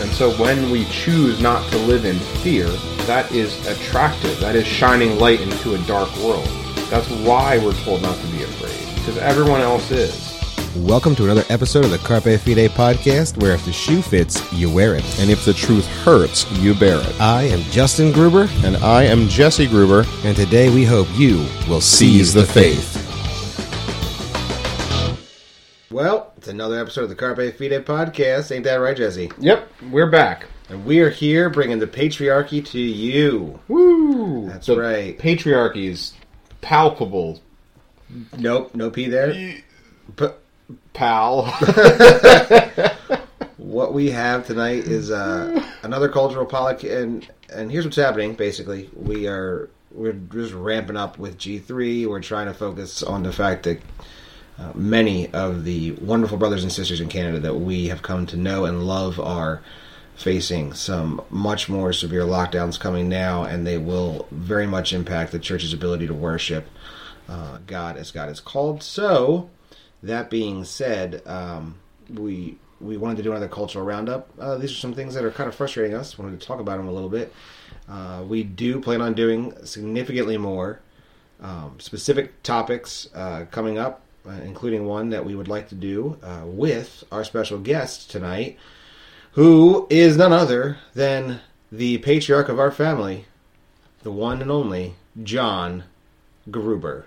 And so when we choose not to live in fear, that is attractive. That is shining light into a dark world. That's why we're told not to be afraid, because everyone else is. Welcome to another episode of the Carpe Fide podcast, where if the shoe fits, you wear it. And if the truth hurts, you bear it. I am Justin Gruber, And I am Jesse Gruber. and today we hope you will seize the faith. Well, it's another episode of the Carpe Fide podcast. Ain't that right, Jesse? Yep, we're back. And we are here bringing the patriarchy to you. Woo! That's The right. Patriarchy is palpable, Nope, no P there. But pal. what we have tonight is uh, another cultural polic, and and here's what's happening. Basically, we are we're just ramping up with G3. We're trying to focus on the fact that uh, many of the wonderful brothers and sisters in Canada that we have come to know and love are facing some much more severe lockdowns coming now, and they will very much impact the church's ability to worship uh, God as God is called. So, that being said, um, we we wanted to do another cultural roundup. Uh, these are some things that are kind of frustrating us. Wanted to talk about them a little bit. Uh, we do plan on doing significantly more um, specific topics uh, coming up, uh, including one that we would like to do uh, with our special guest tonight, who is none other than the patriarch of our family, the one and only John Gruber.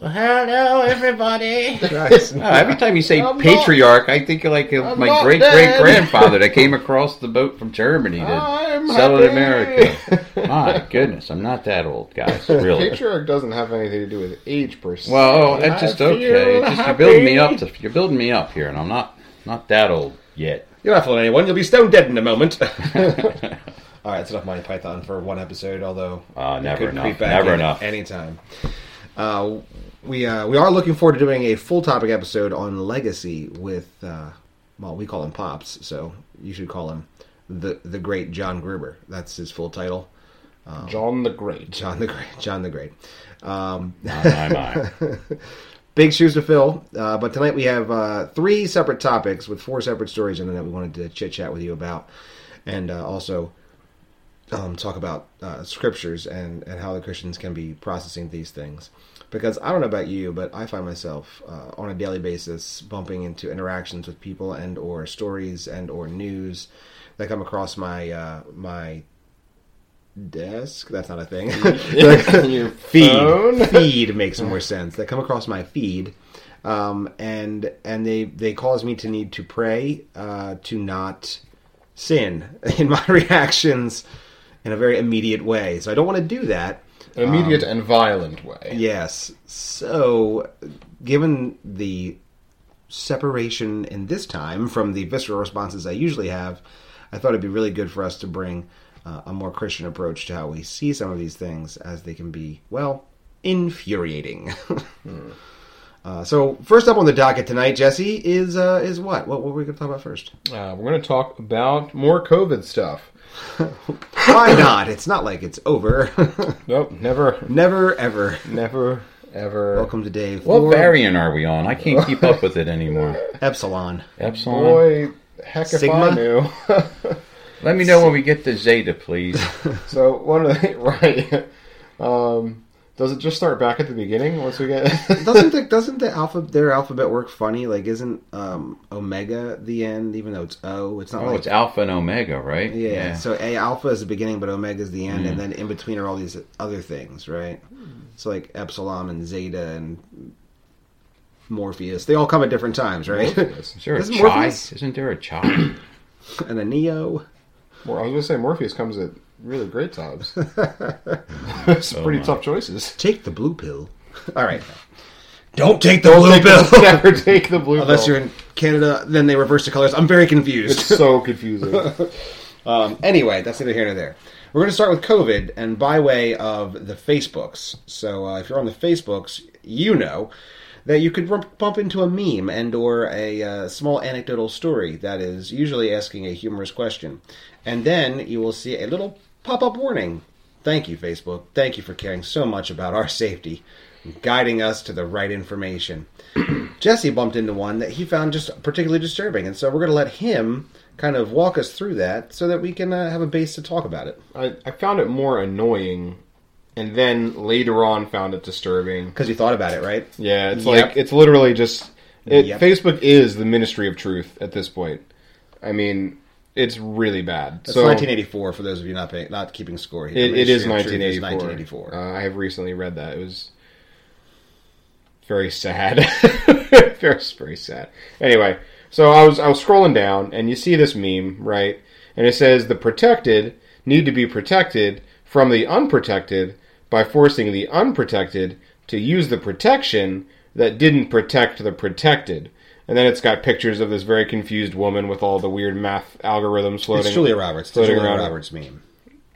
Hello, everybody. Guys, Oh, every time you say I'm patriarch, I think of like of I'm my great great grandfather that came across the boat from Germany to I'm settle in. America. my goodness, I'm not that old, guys. Really. Patriarch doesn't have anything to do with age per se. Well, that's just okay. It's just you're building me up to you're building me up here, and I'm not not that old yet. You're not fooling anyone. You'll be stone dead in a moment. All right, that's enough Monty Python for one episode. Although Uh, never could enough. creep back Never enough. Anytime. Uh, we uh, we are looking forward to doing a full topic episode on legacy with uh, well, we call him Pops, so you should call him the the great John Gruber. That's his full title. John the Great. John the Great. John the Great. Um, My my my. big shoes to fill. Uh, but tonight we have uh, three separate topics with four separate stories in them that we wanted to chit chat with you about, and uh, also um, talk about uh, scriptures and and how the Christians can be processing these things. Because I don't know about you, but I find myself uh, on a daily basis bumping into interactions with people and or stories and or news that come across my uh, my desk. That's not a thing. Your feed phone? feed makes more sense. That come across my feed, um, and and they they cause me to need to pray uh, to not sin in my reactions in a very immediate way. So I don't want to do that. An immediate and violent way. Yes. So, given the separation in this time from the visceral responses I usually have, I thought it'd be really good for us to bring uh, a more Christian approach to how we see some of these things, as they can be, well, infuriating. uh, so, first up on the docket tonight, Jesse, is uh, is what? What, what were we going to talk about first? Uh, we're going to talk about more COVID stuff. Why not? It's not like it's over. Nope, never, Never, ever. never, ever. Welcome to day What four. variant are we on? I can't keep up with it anymore. Epsilon. Epsilon. Boy, heck if Sigma? I knew. Let me know when we get to Zeta, please. so one of the right. Um, does it just start back at the beginning once we get? doesn't the doesn't the alpha their alphabet work funny? Like, isn't um, Omega the end, even though it's O? It's not Oh, like it's Alpha and Omega, right? yeah. So A alpha is the beginning, but Omega is the end, Mm. and then in between are all these other things, right? So like Epsilon and Zeta and Morpheus, they all come at different times, right? Is there a Isn't? Morpheus? Isn't there a chai? and a Neo. Well, I was going to say Morpheus comes at really great times. it's Oh pretty my. tough choices. Take the blue pill. All right. Don't take the blue Take pill. the- never take the blue pill Unless pill. you're in Canada, then they reverse the colors. I'm very confused. It's so confusing. Um, anyway, that's neither here nor there. We're going to start with COVID, and by way of the Facebooks. So uh, if you're on the Facebooks, you know that you could bump into a meme and or a uh, small anecdotal story that is usually asking a humorous question, and then you will see a little pop-up warning. Thank you, Facebook. Thank you for caring so much about our safety. And guiding us to the right information. Jesse bumped into one that he found just particularly disturbing, and so we're going to let him kind of walk us through that so that we can uh, have a base to talk about it. I, I found it more annoying, and then later on found it disturbing. Because you thought about it, right? Yeah, it's Yep. like it's literally just it, Yep. Facebook is the ministry of truth at this point. I mean, it's really bad. That's so 1984 for those of you not paying, not keeping score here. It, it is Ministry of 1984. 1984. Uh, I have recently read that. It was very sad. very, very sad. Anyway, so I was I was scrolling down, and you see this meme, right? And it says the protected need to be protected from the unprotected by forcing the unprotected to use the protection that didn't protect the protected. And then it's got pictures of this very confused woman with all the weird math algorithms floating. it's Julia Roberts. The floating Julia around. Roberts meme.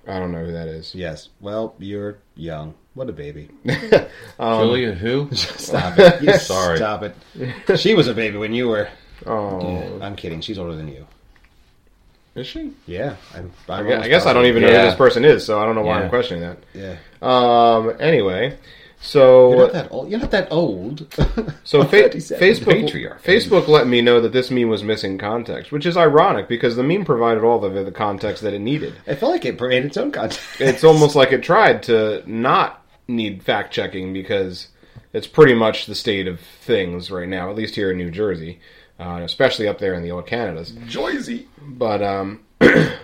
I don't know who that is. Yes. Well, you're young. What a baby. Julia, who? Stop it. You Sorry. Stop it. She was a baby when you were. Oh, I'm kidding. She's older than you. is she? Yeah. I'm, I'm I guess, I I don't even know who this person is, so I don't know why Yeah. I'm questioning that. Yeah. Um. Anyway, so You're not that old. You're not that old. so fa- Facebook Patriarchy. Facebook let me know that this meme was missing context, which is ironic because the meme provided all the the context that it needed. I felt like it made its own context. It's almost like it tried to not need fact checking because it's pretty much the state of things right now, at least here in New Jersey, uh, especially up there in the old Canadas. Joyzy. But um,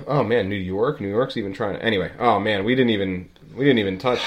oh man, New York, New York's even trying to. Anyway, oh man, we didn't even we didn't even touch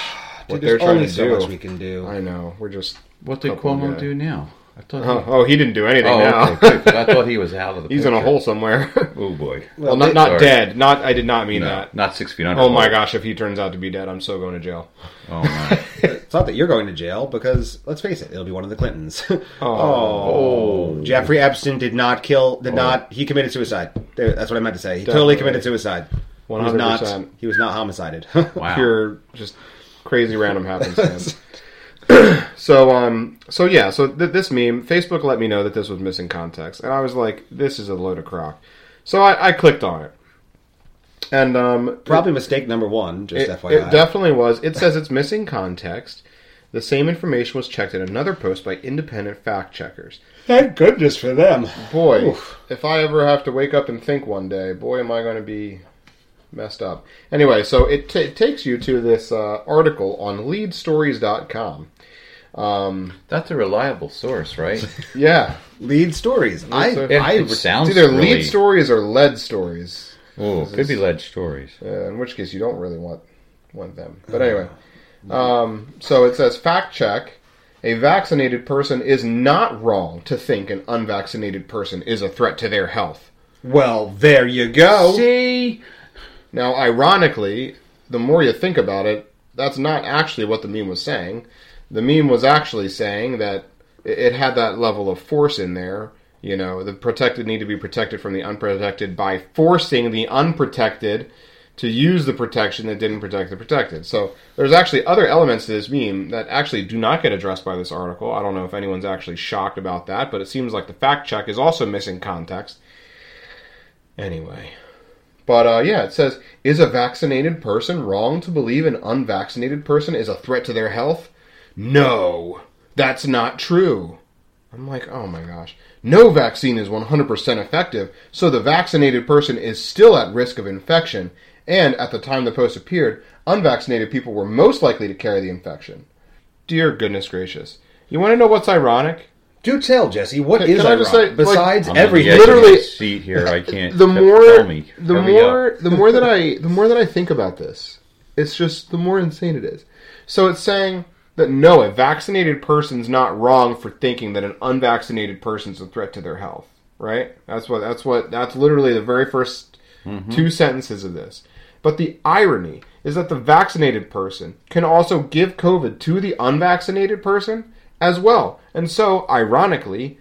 what Dude, they're there's trying only to so do. much we can do. I know we're just. What did Cuomo guy. do now? I thought. Oh, He, oh, he didn't do anything oh, now. okay, good, 'cause I thought he was out of the. He's in a hole somewhere. Oh boy. well, not not sorry. dead. Not I did not mean No, that. not six feet under. Oh my gosh, if he turns out to be dead, I'm so going to jail. Oh my. It's not that you're going to jail because let's face it, it'll be one of the Clintons. Oh. oh. oh. Jeffrey Epstein did not kill. Did oh. not. He committed suicide. That's what I meant to say. He totally committed suicide. He was not. 100%. He was not homicided. Wow. Pure, just crazy random happenstance. so um, so yeah, so th- this meme, Facebook let me know that this was missing context, and I was like, this is a load of crock. So I, I clicked on it, and um, Probably mistake number one. Just It, FYI. it definitely was. It says it's missing context. The same information was checked in another post by independent fact checkers. Thank goodness for them. Boy, Oof. if I ever have to wake up and think one day, boy, am I going to be messed up. Anyway, so it, t- it takes you to this uh, article on leadstories.com. Um, That's a reliable source, right? yeah. Lead stories. I. sir. I It sounds It's either really- lead stories or lead stories. Oh, could be lead stories. Uh, in which case you don't really want want them. But anyway, um, so it says fact check: a vaccinated person is not wrong to think an unvaccinated person is a threat to their health. well, there you go. See, Now, ironically, the more you think about it, that's not actually what the meme was saying. The meme was actually saying that it had that level of force in there. You know, the protected need to be protected from the unprotected by forcing the unprotected to use the protection that didn't protect the protected. So there's actually other elements to this meme that actually do not get addressed by this article. I don't know if anyone's actually shocked about that, but it seems like the fact check is also missing context. Anyway. But uh, yeah, it says, is a vaccinated person wrong to believe an unvaccinated person is a threat to their health? No, that's not true. I'm like, oh my gosh. No vaccine is 100% effective, so the vaccinated person is still at risk of infection, and at the time the post appeared, unvaccinated people were most likely to carry the infection. Dear goodness gracious. You want to know what's ironic? Do tell, Jesse. What Can- is can I just ironic? say, like, besides I'm on the everything? edge of my Literally- seat here. I can't. the more tell me. the Hurry more the more that I the more that I think about this, it's just the more insane it is. So it's saying that no, a vaccinated person's not wrong for thinking that an unvaccinated person's a threat to their health. Right? That's what that's what that's literally the very 1st mm-hmm. two sentences of this. But the irony is that the vaccinated person can also give COVID to the unvaccinated person as well. And so, ironically,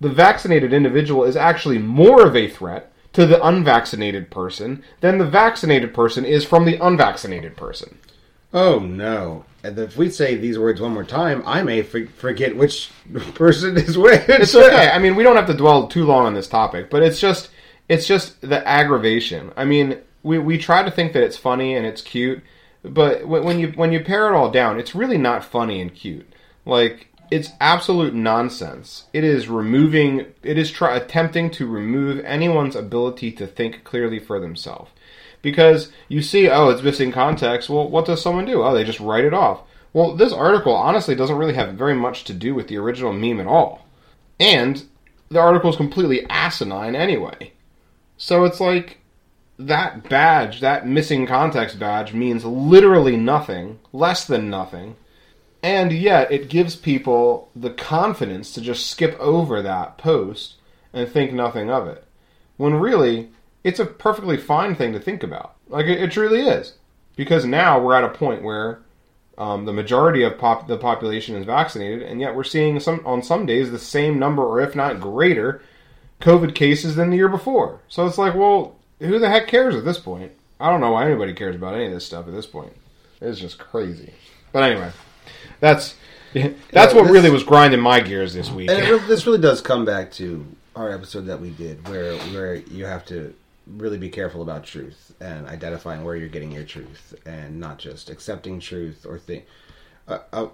the vaccinated individual is actually more of a threat to the unvaccinated person than the vaccinated person is from the unvaccinated person. Oh no! If we say these words one more time, I may for- forget which person is which. It's okay. I mean, we don't have to dwell too long on this topic, but it's just it's just the aggravation. I mean, we we try to think that it's funny and it's cute, But when you when you pare it all down, it's really not funny and cute. Like it's absolute nonsense. It is removing. It is try, attempting to remove anyone's ability to think clearly for themselves. Because you see, oh, it's missing context. Well, what does someone do? Oh, they just write it off. Well, this article honestly doesn't really have very much to do with the original meme at all. And the article is completely asinine anyway. So it's like that badge, that missing context badge, means literally nothing, less than nothing. And yet it gives people the confidence to just skip over that post and think nothing of it. When really, it's a perfectly fine thing to think about. Like, it, it truly is. Because now we're at a point where um, the majority of pop- the population is vaccinated, and yet we're seeing some on some days the same number, or if not greater, COVID cases than the year before. So it's like, well, who the heck cares at this point? I don't know why anybody cares about any of this stuff at this point. It's just crazy. But anyway, that's that's Yeah, what this- really was grinding my gears this week. And it really, this really does come back to our episode that we did, where where you have to really be careful about truth and identifying where you're getting your truth, and not just accepting truth or think. Uh, uh,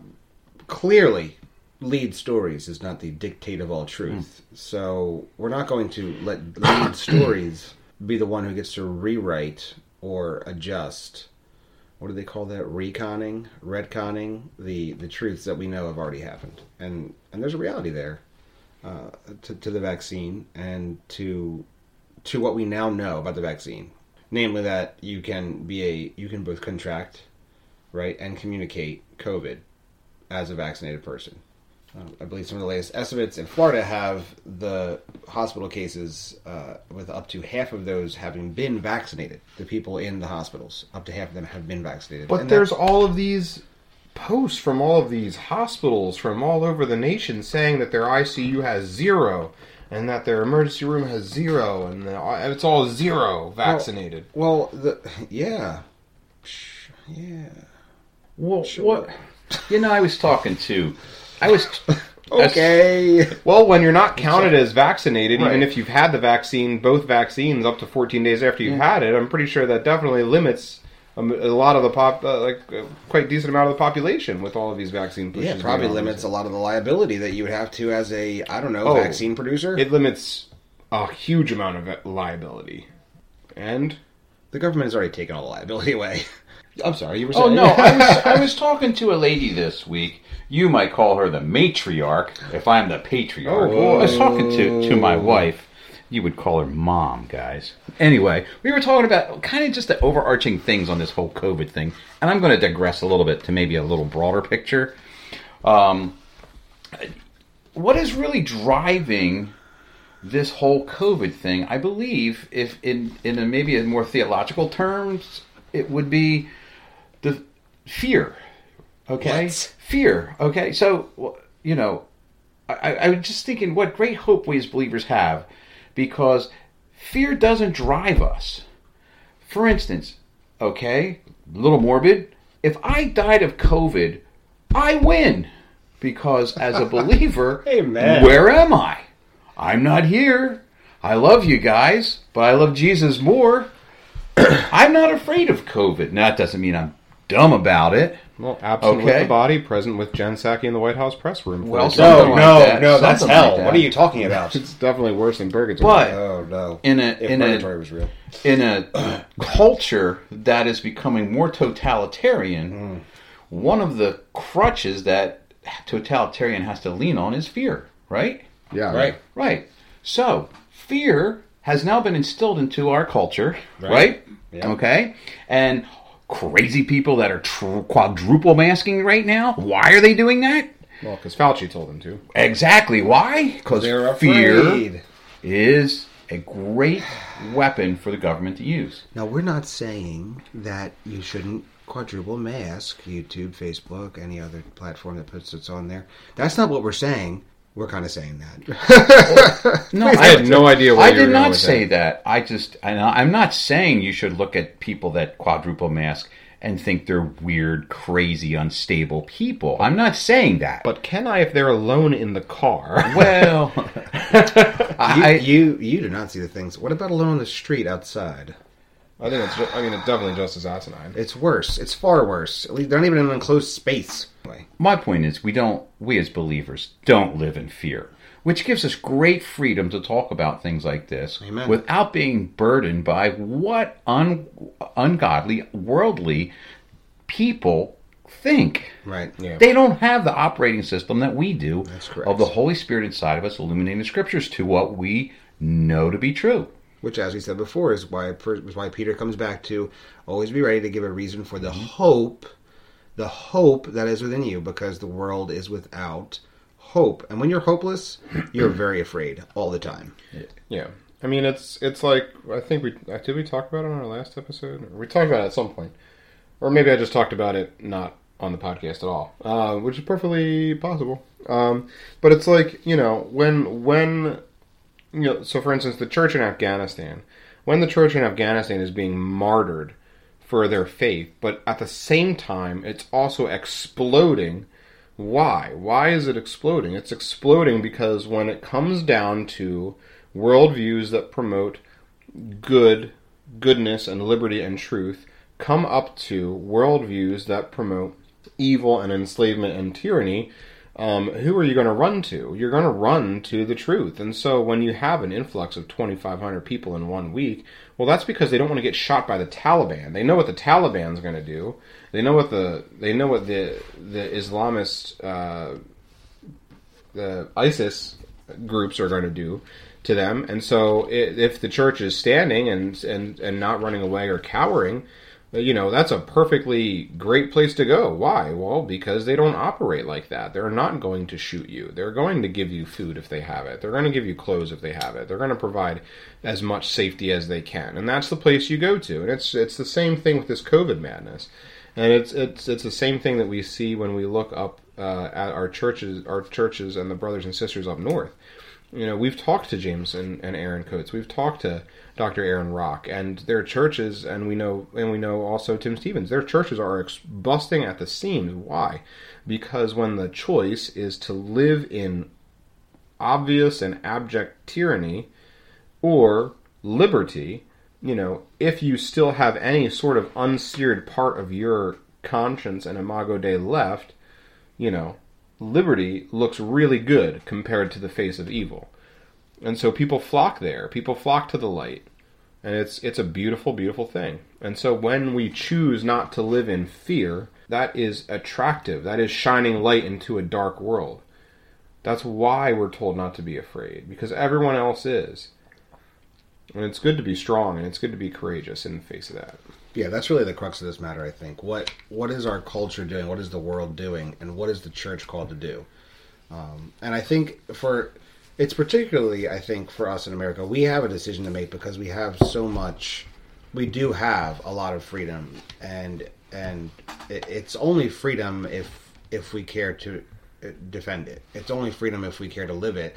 clearly, lead stories is not the dictate of all truth. So we're not going to let lead stories be the one who gets to rewrite or adjust. What do they call that? Reconning, redconning the the truths that we know have already happened, and and there's a reality there uh, to, to the vaccine and to to what we now know about the vaccine, namely that you can be a you can both contract, right, and communicate COVID as a vaccinated person. I believe some of the latest estimates in Florida have the hospital cases uh, with up to half of those having been vaccinated. The people in the hospitals, up to half of them have been vaccinated. But And there's that- all of these posts from all of these hospitals from all over the nation saying that their ICU has zero and that their emergency room has zero and the, it's all zero vaccinated. well, the yeah, yeah. Well, what? You know, I was talking to. I was. Okay. Well, when you're not counted as vaccinated, even if you've had the vaccine, both vaccines up to 14 days after you've had it, I'm pretty sure that definitely limits um, a lot of the pop, uh, like uh, quite decent amount of the population with all of these vaccine pushes. Yeah, probably limits a lot of the liability that you would have to as a I don't know Oh. vaccine producer. It limits a huge amount of liability, and the government has already taken all the liability away. I'm sorry, you were Oh no, I was, I was talking to a lady this week. You might call her the matriarch if I'm the patriarch. Oh. I was talking to, to my wife. You would call her mom, guys. Anyway, we were talking about kind of just the overarching things on this whole COVID thing, and I'm going to digress a little bit to maybe a little broader picture. Um, what is really driving this whole COVID thing? I believe, if in in a, maybe in more theological terms, it would be fear. Okay, What? fear. Okay, so you know, I, I was just thinking what great hope we as believers have, because fear doesn't drive us. For instance, okay, a little morbid. If I died of COVID, I win because as a believer, Amen. where am I? I'm not here. I love you guys, but I love Jesus more. I'm not afraid of COVID. Now, that doesn't mean I'm dumb about it. well, absent with the body, present with Jen Psaki in the White House press room. for Well. No, like no, that. no, that's Something hell. like that. what are you talking about? it's definitely worse than purgatory. But oh no. in a if in a purgatory was real. in a culture that is becoming more totalitarian, hmm. one of the crutches that totalitarian has to lean on is fear, right? yeah, Right. Right. So, fear has now been instilled into our culture, right? Right. Yeah. Okay. And crazy people that are tr- quadruple masking right now, why are they doing that? Well, because Fauci told them to. Exactly. Why? Because fear is a great weapon for the government to use. Now we're not saying that you shouldn't quadruple mask YouTube, Facebook, any other platform that puts it on there. That's not what we're saying. We're kind of saying that. No, I had no idea where I you did going not with say that. that. I just, I, I'm not saying you should look at people that quadruple mask and think they're weird, crazy, unstable people. I'm not saying that. But can I if they're alone in the car? well, you, I, you you do not see the things. What about alone on the street outside? I think it's. I mean, it's definitely just as asinine. It's worse. It's far worse. At least they're not even in an enclosed space. My point is, we don't, we as believers don't live in fear, which gives us great freedom to talk about things like this Amen. without being burdened by what un, ungodly, worldly people think. Right. Yeah. They don't have the operating system that we do That's correct. of the Holy Spirit inside of us illuminating the scriptures to what we know to be true. Which, as we said before, is why is why Peter comes back to always be ready to give a reason for the hope, the hope that is within you, because the world is without hope. And when you're hopeless, you're very afraid all the time. Yeah, I mean, it's it's like I think we did we talk about it on our last episode. We talked about it at some point, or maybe I just talked about it not on the podcast at all, uh, which is perfectly possible. Um, but it's like you know when when you know so for instance the church in Afghanistan when the church in Afghanistan is being martyred for their faith, but at the same time it's also exploding. Why? Why is it exploding? It's exploding because when it comes down to worldviews that promote good, goodness, and liberty and truth, come up to worldviews that promote evil and enslavement and tyranny, um, who are you going to run to? You're going to run to the truth. And so when you have an influx of 2,500 people in one week, well, that's because they don't want to get shot by the Taliban. They know what the Taliban's going to do. They know what the they know what the the Islamist uh, the ISIS groups are going to do to them. And so, if the church is standing and and and not running away or cowering, you know that's a perfectly great place to go. Why? Well, because they don't operate like that. They're not going to shoot you. They're going to give you food if they have it. They're going to give you clothes if they have it. They're going to provide as much safety as they can, and that's the place you go to. And it's it's the same thing with this COVID madness. And it's it's it's the same thing that we see when we look up uh, at our churches, our churches, and the brothers and sisters up north. You know, we've talked to James and, and Erin Coates. We've talked to Dr. Aaron Rock, and their churches, and we know, and we know also Tim Stephens. Their churches are ex- busting at the seams. Why? Because when the choice is to live in obvious and abject tyranny or liberty, you know, if you still have any sort of unseared part of your conscience and imago Dei left, you know, liberty looks really good compared to the face of evil. And so people flock there. People flock to the light. And it's it's a beautiful beautiful thing. And so when we choose not to live in fear, that is attractive. That is shining light into a dark world. That's why we're told not to be afraid because everyone else is. And it's good to be strong and it's good to be courageous in the face of that. Yeah, that's really the crux of this matter. I think what what is our culture doing? What is the world doing? And what is the church called to do? Um, and I think for it's particularly I think for us in America, we have a decision to make because we have so much. We do have a lot of freedom, and and it, it's only freedom if if we care to defend it. It's only freedom if we care to live it.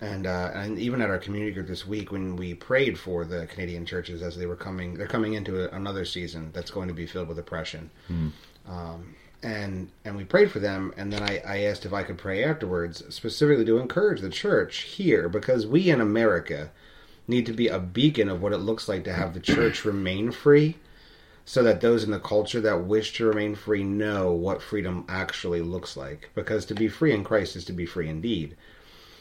And uh, and even at our community group this week, when we prayed for the Canadian churches as they were coming, they're coming into a, another season that's going to be filled with oppression. Um, and and we prayed for them, and then I, I asked if I could pray afterwards, specifically to encourage the church here, because we in America need to be a beacon of what it looks like to have the church remain free, so that those in the culture that wish to remain free know what freedom actually looks like. Because to be free in Christ is to be free indeed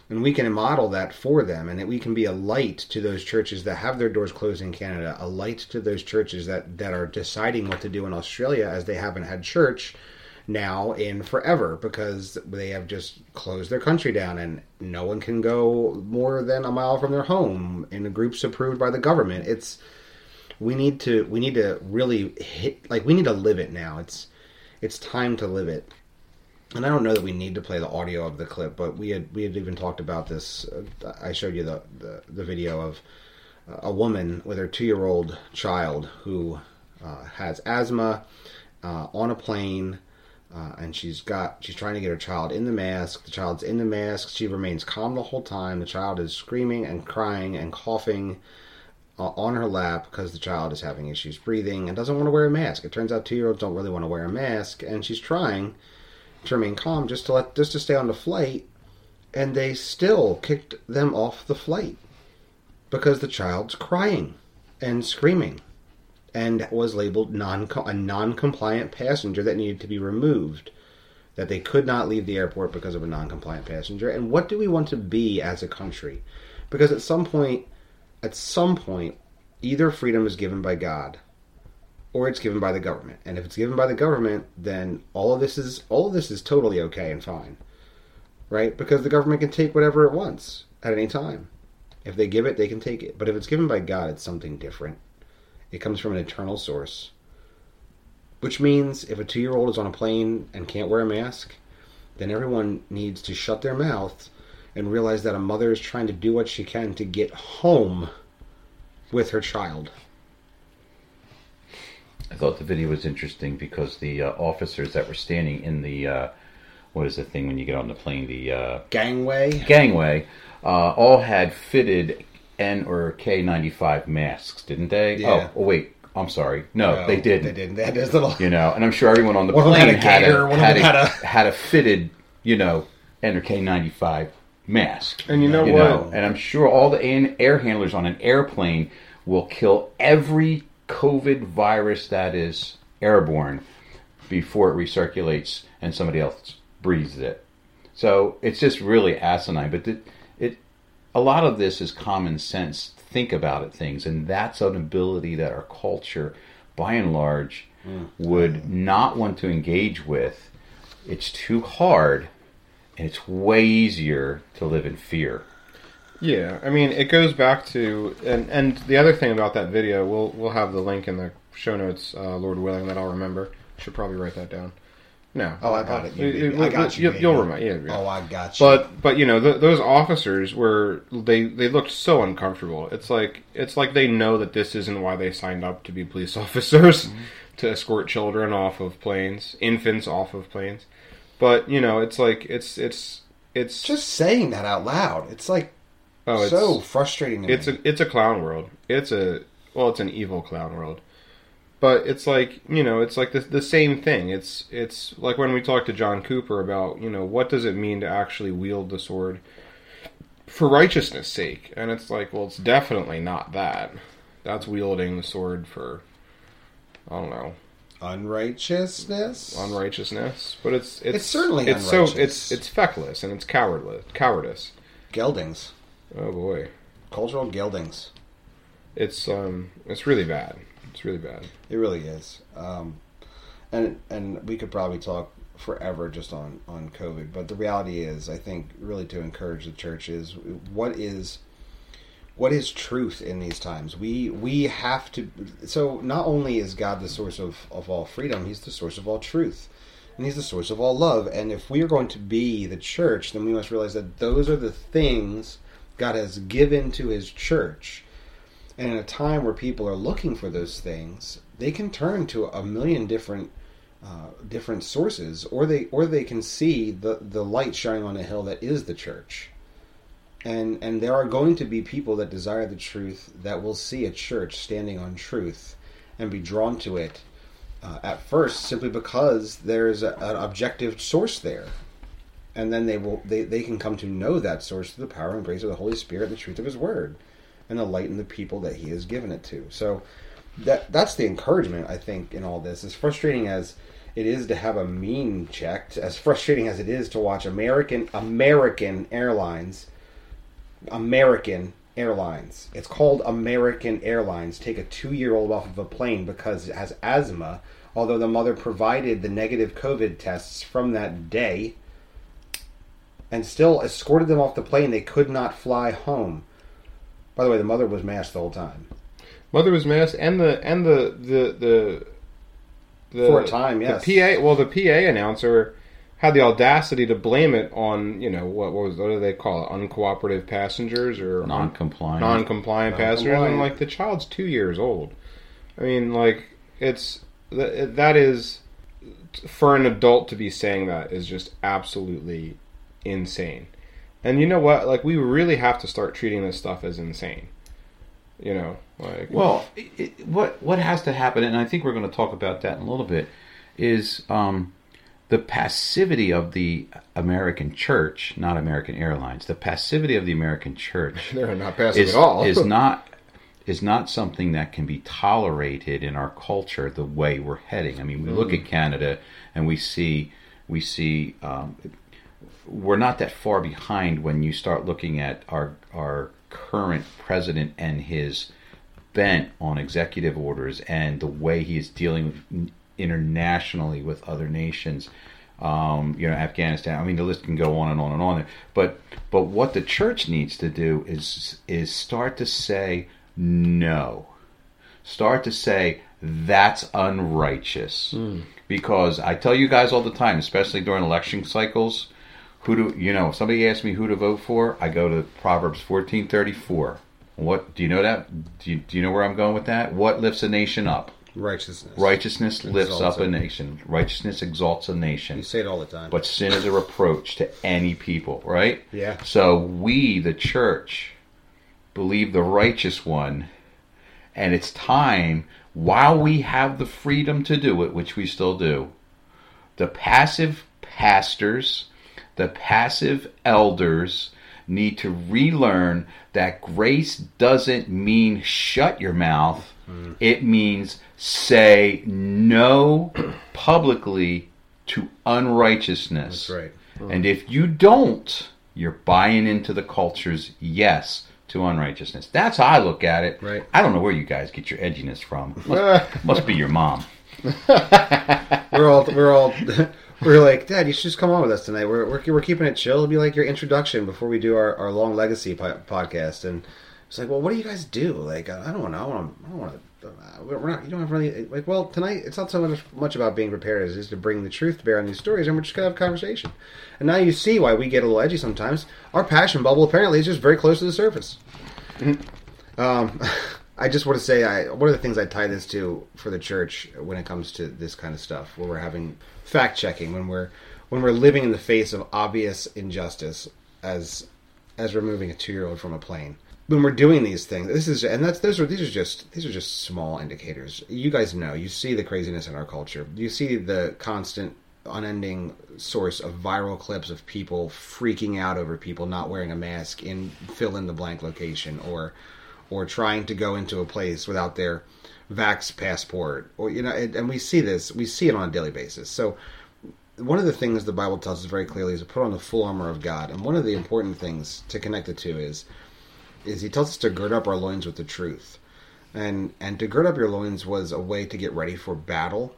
and we can model that for them and that we can be a light to those churches that have their doors closed in Canada a light to those churches that that are deciding what to do in Australia as they haven't had church now in forever because they have just closed their country down and no one can go more than a mile from their home in groups approved by the government. It's we need to we need to really hit like we need to live it now. It's it's time to live it and I don't know that we need to play the audio of the clip, but we had we had even talked about this. Uh, I showed you the, the, the video of a woman with her two year old child who uh, has asthma uh, on a plane, uh, and she's got she's trying to get her child in the mask. The child's in the mask. She remains calm the whole time. The child is screaming and crying and coughing uh, on her lap because the child is having issues breathing and doesn't want to wear a mask. It turns out two year olds don't really want to wear a mask, and she's trying to remain calm just to let just to stay on the flight and they still kicked them off the flight because the child's crying and screaming and was labeled non a non-compliant passenger that needed to be removed. That they could not leave the airport because of a non-compliant passenger. And what do we want to be as a country? Because at some point, at some point, either freedom is given by God or it's given by the government. And if it's given by the government, then all of this is all of this is totally okay and fine. Right? Because the government can take whatever it wants at any time. If they give it, they can take it. But if it's given by God, it's something different. It comes from an eternal source. Which means if a 2-year-old is on a plane and can't wear a mask, then everyone needs to shut their mouths and realize that a mother is trying to do what she can to get home with her child. I thought the video was interesting because the uh, officers that were standing in the uh, what is the thing when you get on the plane the uh, Gangway. gangway uh, all had fitted N or K95 masks, didn't they? Yeah. Oh, oh, wait, I'm sorry. No, they didn't. They didn't. They had this little. You know, and I'm sure everyone on the One plane had a gator, one had, a, had a- had a fitted, you know, N or K95 mask. And you know you what? know, and I'm sure all the air handlers on an airplane will kill every COVID virus that is airborne before it recirculates and somebody else breathes it. So it's just really asinine. But the, it, a lot of this is common sense. Think about it, things, and that's an ability that our culture, by and large, hmm. would not want to engage with. It's too hard, and it's way easier to live in fear. Yeah, I mean, it goes back to and and the other thing about that video, we'll we'll have the link in the show notes, uh, Lord willing, that I'll remember. Should probably write that down. No, Oh, I got it. You me. uh, I got you. You'll, baby. you'll remind. Yeah, yeah. Oh, I got you. But but you know th those officers were they they looked so uncomfortable. It's like it's like they know that this isn't why they signed up to be police officers Mm-hmm. to escort children off of planes, infants off of planes. But you know it's like it's it's it's just saying that out loud, it's like oh it's so frustrating. To it's me. a it's a clown world. It's a well, it's an evil clown world. But it's like you know, it's like the the same thing. It's it's like when we talked to John Cooper about you know what does it mean to actually wield the sword for righteousness' sake, and it's like well, it's definitely not that. That's wielding the sword for I don't know unrighteousness. unrighteousness, but it's it's, It's certainly it's so it's it's feckless and it's cowardly cowardice. Geldings, Oh boy, cultural geldings. it's um it's really bad. It's really bad. It really is. Um, and and we could probably talk forever just on on COVID, but the reality is, I think, really to encourage the church is what is what is truth in these times. We we have to. So not only is God the source of of all freedom, He's the source of all truth. And he's the source of all love. And if we are going to be the church, then we must realize that those are the things God has given to his church. And in a time where people are looking for those things, they can turn to a million different uh, different sources, or they or they can see the the light shining on a hill that is the church. And and there are going to be people that desire the truth that will see a church standing on truth and be drawn to it uh, at first simply because there's a, an objective source there. And then they will they, they can come to know that source through the power and grace of the Holy Spirit and the truth of his word and the light in the people that he has given it to. So that that's the encouragement I think in all this. As frustrating as it is to have a mean checked, as frustrating as it is to watch American American Airlines American Airlines. It's called American Airlines. Take a two year old off of a plane because it has asthma, although the mother provided the negative COVID tests from that day and still escorted them off the plane. They could not fly home. By the way, the mother was masked the whole time. Mother was masked, and the and the the the, the For a time, yes. The PA, well, the PA announcer had the audacity to blame it on you know what, what was what do they call it uncooperative passengers or Non-compliant. non-compliant passengers, and Non-compliant. like the child's two years old. I mean, like it's that that is for an adult to be saying that is just absolutely insane. And you know what? Like we really have to start treating this stuff as insane. You know, like Well, it, it, what what has to happen, and I think we're going to talk about that in a little bit, is um, the passivity of the American church, not American Airlines. The passivity of the American church they're not passive is at all. is not is not something that can be tolerated in our culture the way we're heading. I mean, we look at Canada and we see we see um, we're not that far behind when you start looking at our our current president and his bent on executive orders and the way he is dealing internationally with other nations. Um, you know, Afghanistan. I mean, the list can go on and on and on. But but what the church needs to do is is start to say no. Start to say that's unrighteous. Because I tell you guys all the time, especially during election cycles, who do you know? If somebody asks me who to vote for, I go to Proverbs fourteen thirty four. What do you know that? Do you, do you know where I'm going with that? What lifts a nation up? Righteousness. Righteousness lifts Exalts up a nation. Righteousness exalts a nation. You say it all the time. But sin is a reproach to any people, right? Yeah. So we, the church, believe the righteous one, and it's time, while we have the freedom to do it, which we still do, the passive pastors, the passive elders need to relearn that grace doesn't mean shut your mouth. Mm. It means say no publicly to unrighteousness. That's right. Mm. And if you don't, you're buying into the culture's yes to unrighteousness. That's how I look at it. Right. I don't know where you guys get your edginess from. Must, must be your mom. we're all we're all we're like, Dad, you should just come on with us tonight. We're we're, we're keeping it chill. It'll be like your introduction before we do our, our long legacy po- podcast. And it's like, well, what do you guys do? Like, I don't know. I want to. I don't want to. We're not. You don't have really like. Well, tonight it's not so much much about being prepared as it is to bring the truth to bear on these stories, and we're just gonna have a conversation. And now you see why we get a little edgy sometimes. Our passion bubble apparently is just very close to the surface. Um, I just want to say, I one of the things I tie this to for the church when it comes to this kind of stuff, where we're having fact checking, when we're when we're living in the face of obvious injustice, as as removing a two year old from a plane. When we're doing these things, this is and that's those are these are just these are just small indicators. You guys know, you see the craziness in our culture. You see the constant unending source of viral clips of people freaking out over people not wearing a mask in fill in the blank location or or trying to go into a place without their vax passport. Or you know and, and we see this we see it on a daily basis. So one of the things the bible tells us very clearly is to put on the full armor of god. And one of the important things to connect it to is is he tells us to gird up our loins with the truth. And and to gird up your loins was a way to get ready for battle.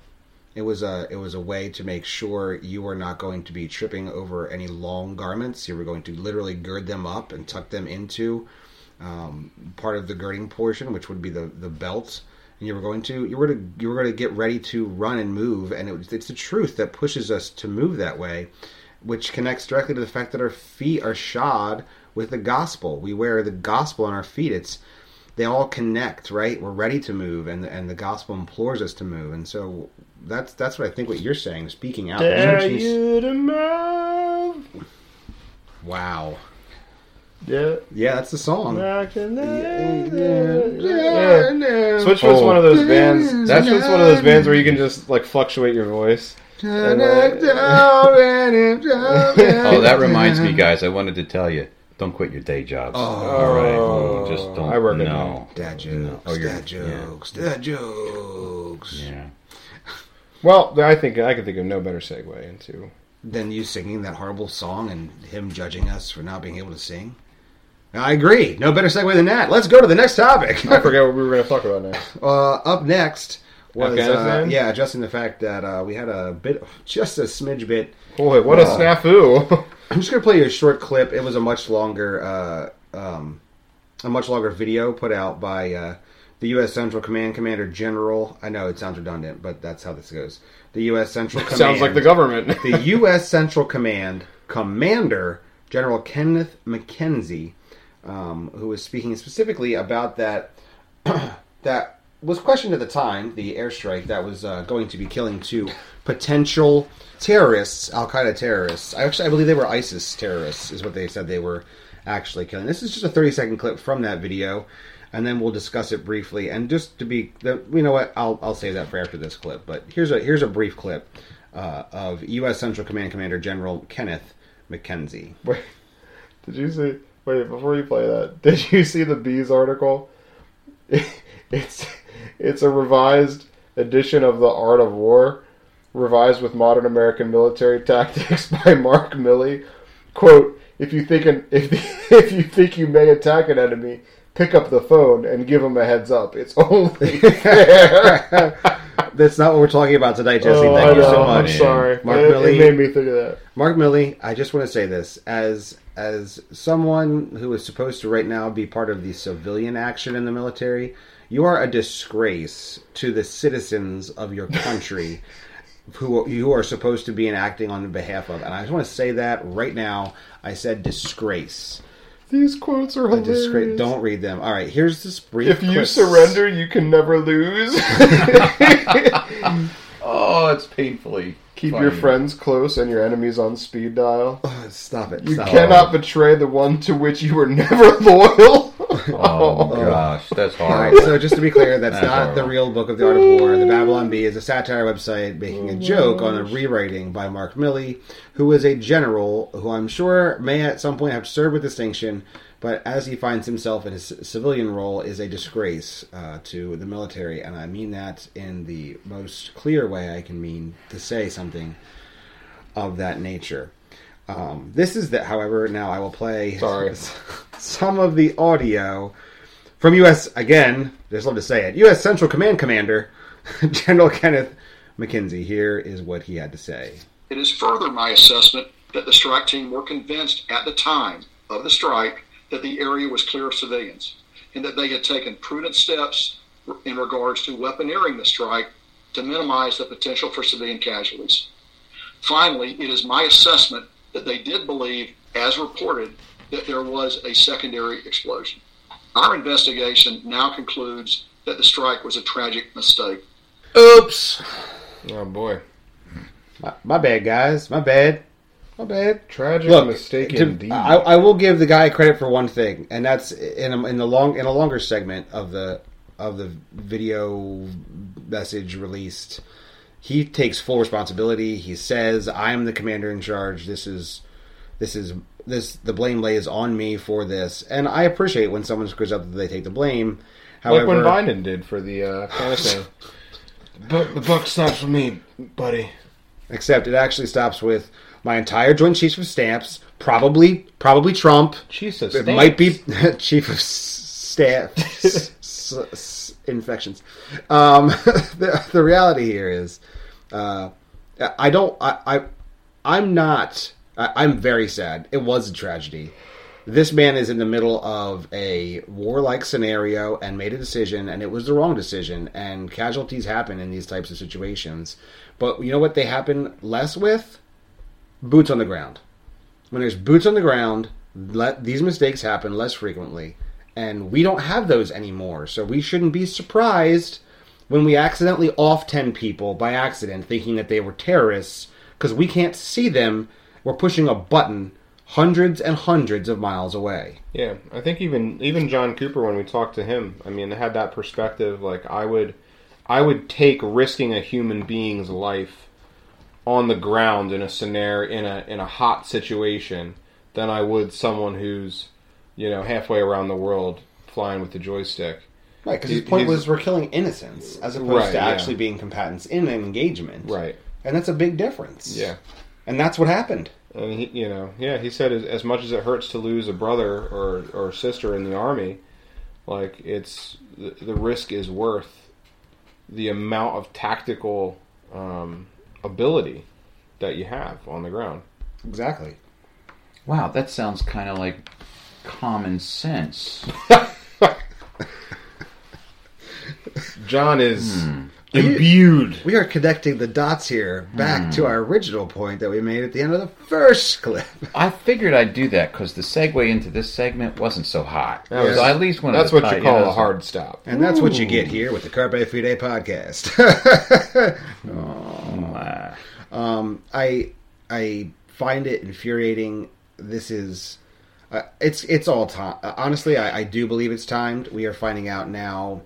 It was a it was a way to make sure you were not going to be tripping over any long garments. You were going to literally gird them up and tuck them into um, part of the girding portion, which would be the the belt. And you were going to you were to you were going to get ready to run and move. And it, it's the truth that pushes us to move that way, which connects directly to the fact that our feet are shod with the gospel. We wear the gospel on our feet. It's they all connect, right? We're ready to move, and and the gospel implores us to move, and so that's that's what I think. What you're saying, speaking out. Dare you to move? Wow. Yeah. Yeah, that's the song. Knock the night Yeah. Yeah. Switch was Oh. one of those bands. That's just one of those bands where you can just like fluctuate your voice. Uh, oh, that reminds me, guys. I wanted to tell you, don't quit your day jobs. Oh. All right, Oh, just don't. I work at no. Dad jokes. Oh, dad jokes. Dad jokes. Yeah. Well, I think I can think of no better segue into. than you singing that horrible song and him judging us for not being able to sing. I agree. No better segue than that. Let's go to the next topic. I forget what we were going to talk about next. Uh, up next was uh, yeah, adjusting the fact that uh, we had a bit, just a smidge bit. Boy, what a snafu! I'm just gonna play you a short clip. It was a much longer, uh, um, a much longer video put out by uh, the U.S. Central Command Commander General. I know it sounds redundant, but that's how this goes. The U.S. Central Command. Sounds like the government. the U.S. Central Command Commander General Kenneth McKenzie, um, who was speaking specifically about that that was questioned at the time, the airstrike that was uh, going to be killing two potential terrorists, Al Qaeda terrorists. I actually I believe they were ISIS terrorists, is what they said they were actually killing. This is just a 30 second clip from that video. And then we'll discuss it briefly. And just to be, you know what? I'll I'll save that for after this clip. But here's a here's a brief clip uh, of U.S. Central Command Commander General Kenneth McKenzie. Wait, did you see? Wait, before you play that, did you see the bees article? it's it's a revised edition of the Art of War, revised with modern American military tactics by Mark Milley. Quote: If you think an, if if you think you may attack an enemy, pick up the phone and give them a heads up. It's only fair. That's not what we're talking about tonight, Jesse. Oh, Thank I you so know, much. I'm sorry. Mark it, Milley. it made me think of that. Mark Milley, I just want to say this as as someone who is supposed to right now be part of the civilian action in the military, you are a disgrace to the citizens of your country who you are supposed to be enacting on behalf of. And I just want to say that right now. I said disgrace. These quotes are A disgrace. Don't read them. All right, here's this brief. If you clip. surrender, you can never lose. Oh, it's painfully. Keep funny. your friends close and your enemies on speed dial. Oh, stop it. You stop cannot betray the one to which you were never loyal. Oh gosh, that's All hard. right, so just to be clear, that's, That's not the real book of the Art of War. The Babylon Bee is a satire website making a joke on a rewriting by Mark Milley, who is a general who I'm sure may at some point have served with distinction, but as he finds himself in his civilian role, is a disgrace uh, to the military, and I mean that in the most clear way I can mean to say something of that nature. Um, this is that, however, now I will play Sorry. some of the audio from U.S. again. Just love to say it. U.S. Central Command Commander General Kenneth McKenzie. Here is what he had to say. It is further my assessment that the strike team were convinced at the time of the strike that the area was clear of civilians and that they had taken prudent steps in regards to weaponeering the strike to minimize the potential for civilian casualties. Finally, it is my assessment that they did believe, as reported, that there was a secondary explosion. Our investigation now concludes that the strike was a tragic mistake. Oops. oh boy, My, my bad, guys. My bad. My bad. tragic Look, mistake to- indeed. I, I will give the guy credit for one thing, and that's in a, in the long in a longer segment of the of the video message released. He takes full responsibility. He says, "I am the commander in charge. This is this is this the blame lays on me for this." And I appreciate when someone screws up that they take the blame. like when However, Biden did for the uh, Afghanistan. but the buck stops with me, buddy. except it actually stops with my entire Joint Chiefs of Stamps, probably probably Trump. Jesus, It might be chief of staff s- s- s- infections. Um, the, the reality here is, uh, I don't. I, I I'm not. I, I'm very sad. It was a tragedy. This man is in the middle of a warlike scenario and made a decision, and it was the wrong decision. And casualties happen in these types of situations. But you know what they happen less with? Boots on the ground when there's boots on the ground, let these mistakes happen less frequently. And we don't have those anymore. So we shouldn't be surprised when we accidentally off 10 people by accident thinking that they were terrorists because we can't see them. We're pushing a button hundreds and hundreds of miles away. Yeah, I think even even John Cooper when we talked to him, I mean, had that perspective. Like I would, I would take risking a human being's life on the ground in a scenario in a in a hot situation than I would someone who's, you know, halfway around the world flying with the joystick. Right, because his point was we're killing innocents as opposed Right, to yeah. actually being combatants in an engagement. Right. And that's a big difference. Yeah. And that's what happened. And he, you know, yeah, he said as, as much as it hurts to lose a brother or or sister in the army, like it's the, the risk is worth the amount of tactical um, ability that you have on the ground. Exactly. Wow, that sounds kind of like common sense. John is imbued. We are connecting the dots here back to our original point that we made at the end of the first clip. I figured I'd do that because the segue into this segment wasn't so hot. That was- so I at least wanted That's to what you call know, a hard stop. And that's what you get here with the Carpe Fide podcast. uh, um, I I find it infuriating. This is uh, it's it's all time. Uh, honestly, I, I do believe it's timed. We are finding out now.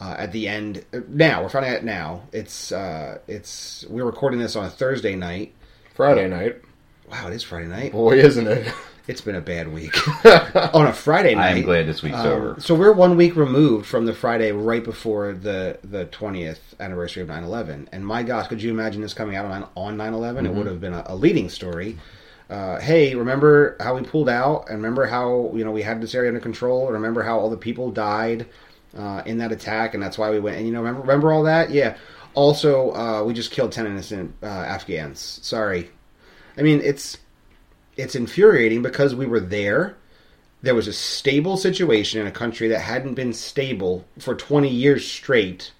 Uh, at the end, uh, now we're finding out now. It's uh, it's we're recording this on a Thursday night. Friday night. Wow, it is Friday night. Boy, isn't it? It's been a bad week. On a Friday night. I am glad this week's um, over. So we're one week removed from the Friday right before the the twentieth anniversary of 9-11. And my gosh, could you imagine this coming out on on 9-11? Mm-hmm. It would have been a, a leading story. Uh, hey, remember how we pulled out? And remember how you know we had this area under control? Remember how all the people died uh, in that attack, and that's why we went. And you know, remember remember all that? Yeah. Also, uh, we just killed ten innocent uh, Afghans. Sorry. I mean, it's it's infuriating because we were there. There was a stable situation in a country that hadn't been stable for 20 years straight,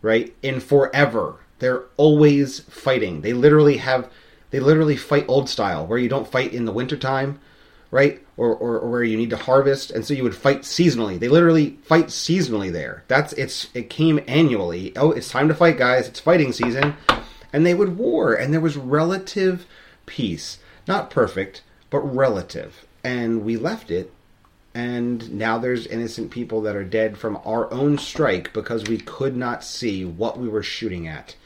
right? In forever. They're always fighting. They literally have they literally fight old style where you don't fight in the wintertime, right? Or, or, or where you need to harvest and so you would fight seasonally. They literally fight seasonally there. That's it's it came annually. Oh, it's time to fight guys. It's fighting season. And they would war and there was relative peace. Not perfect, but relative. And we left it and now there's innocent people that are dead from our own strike because we could not see what we were shooting at.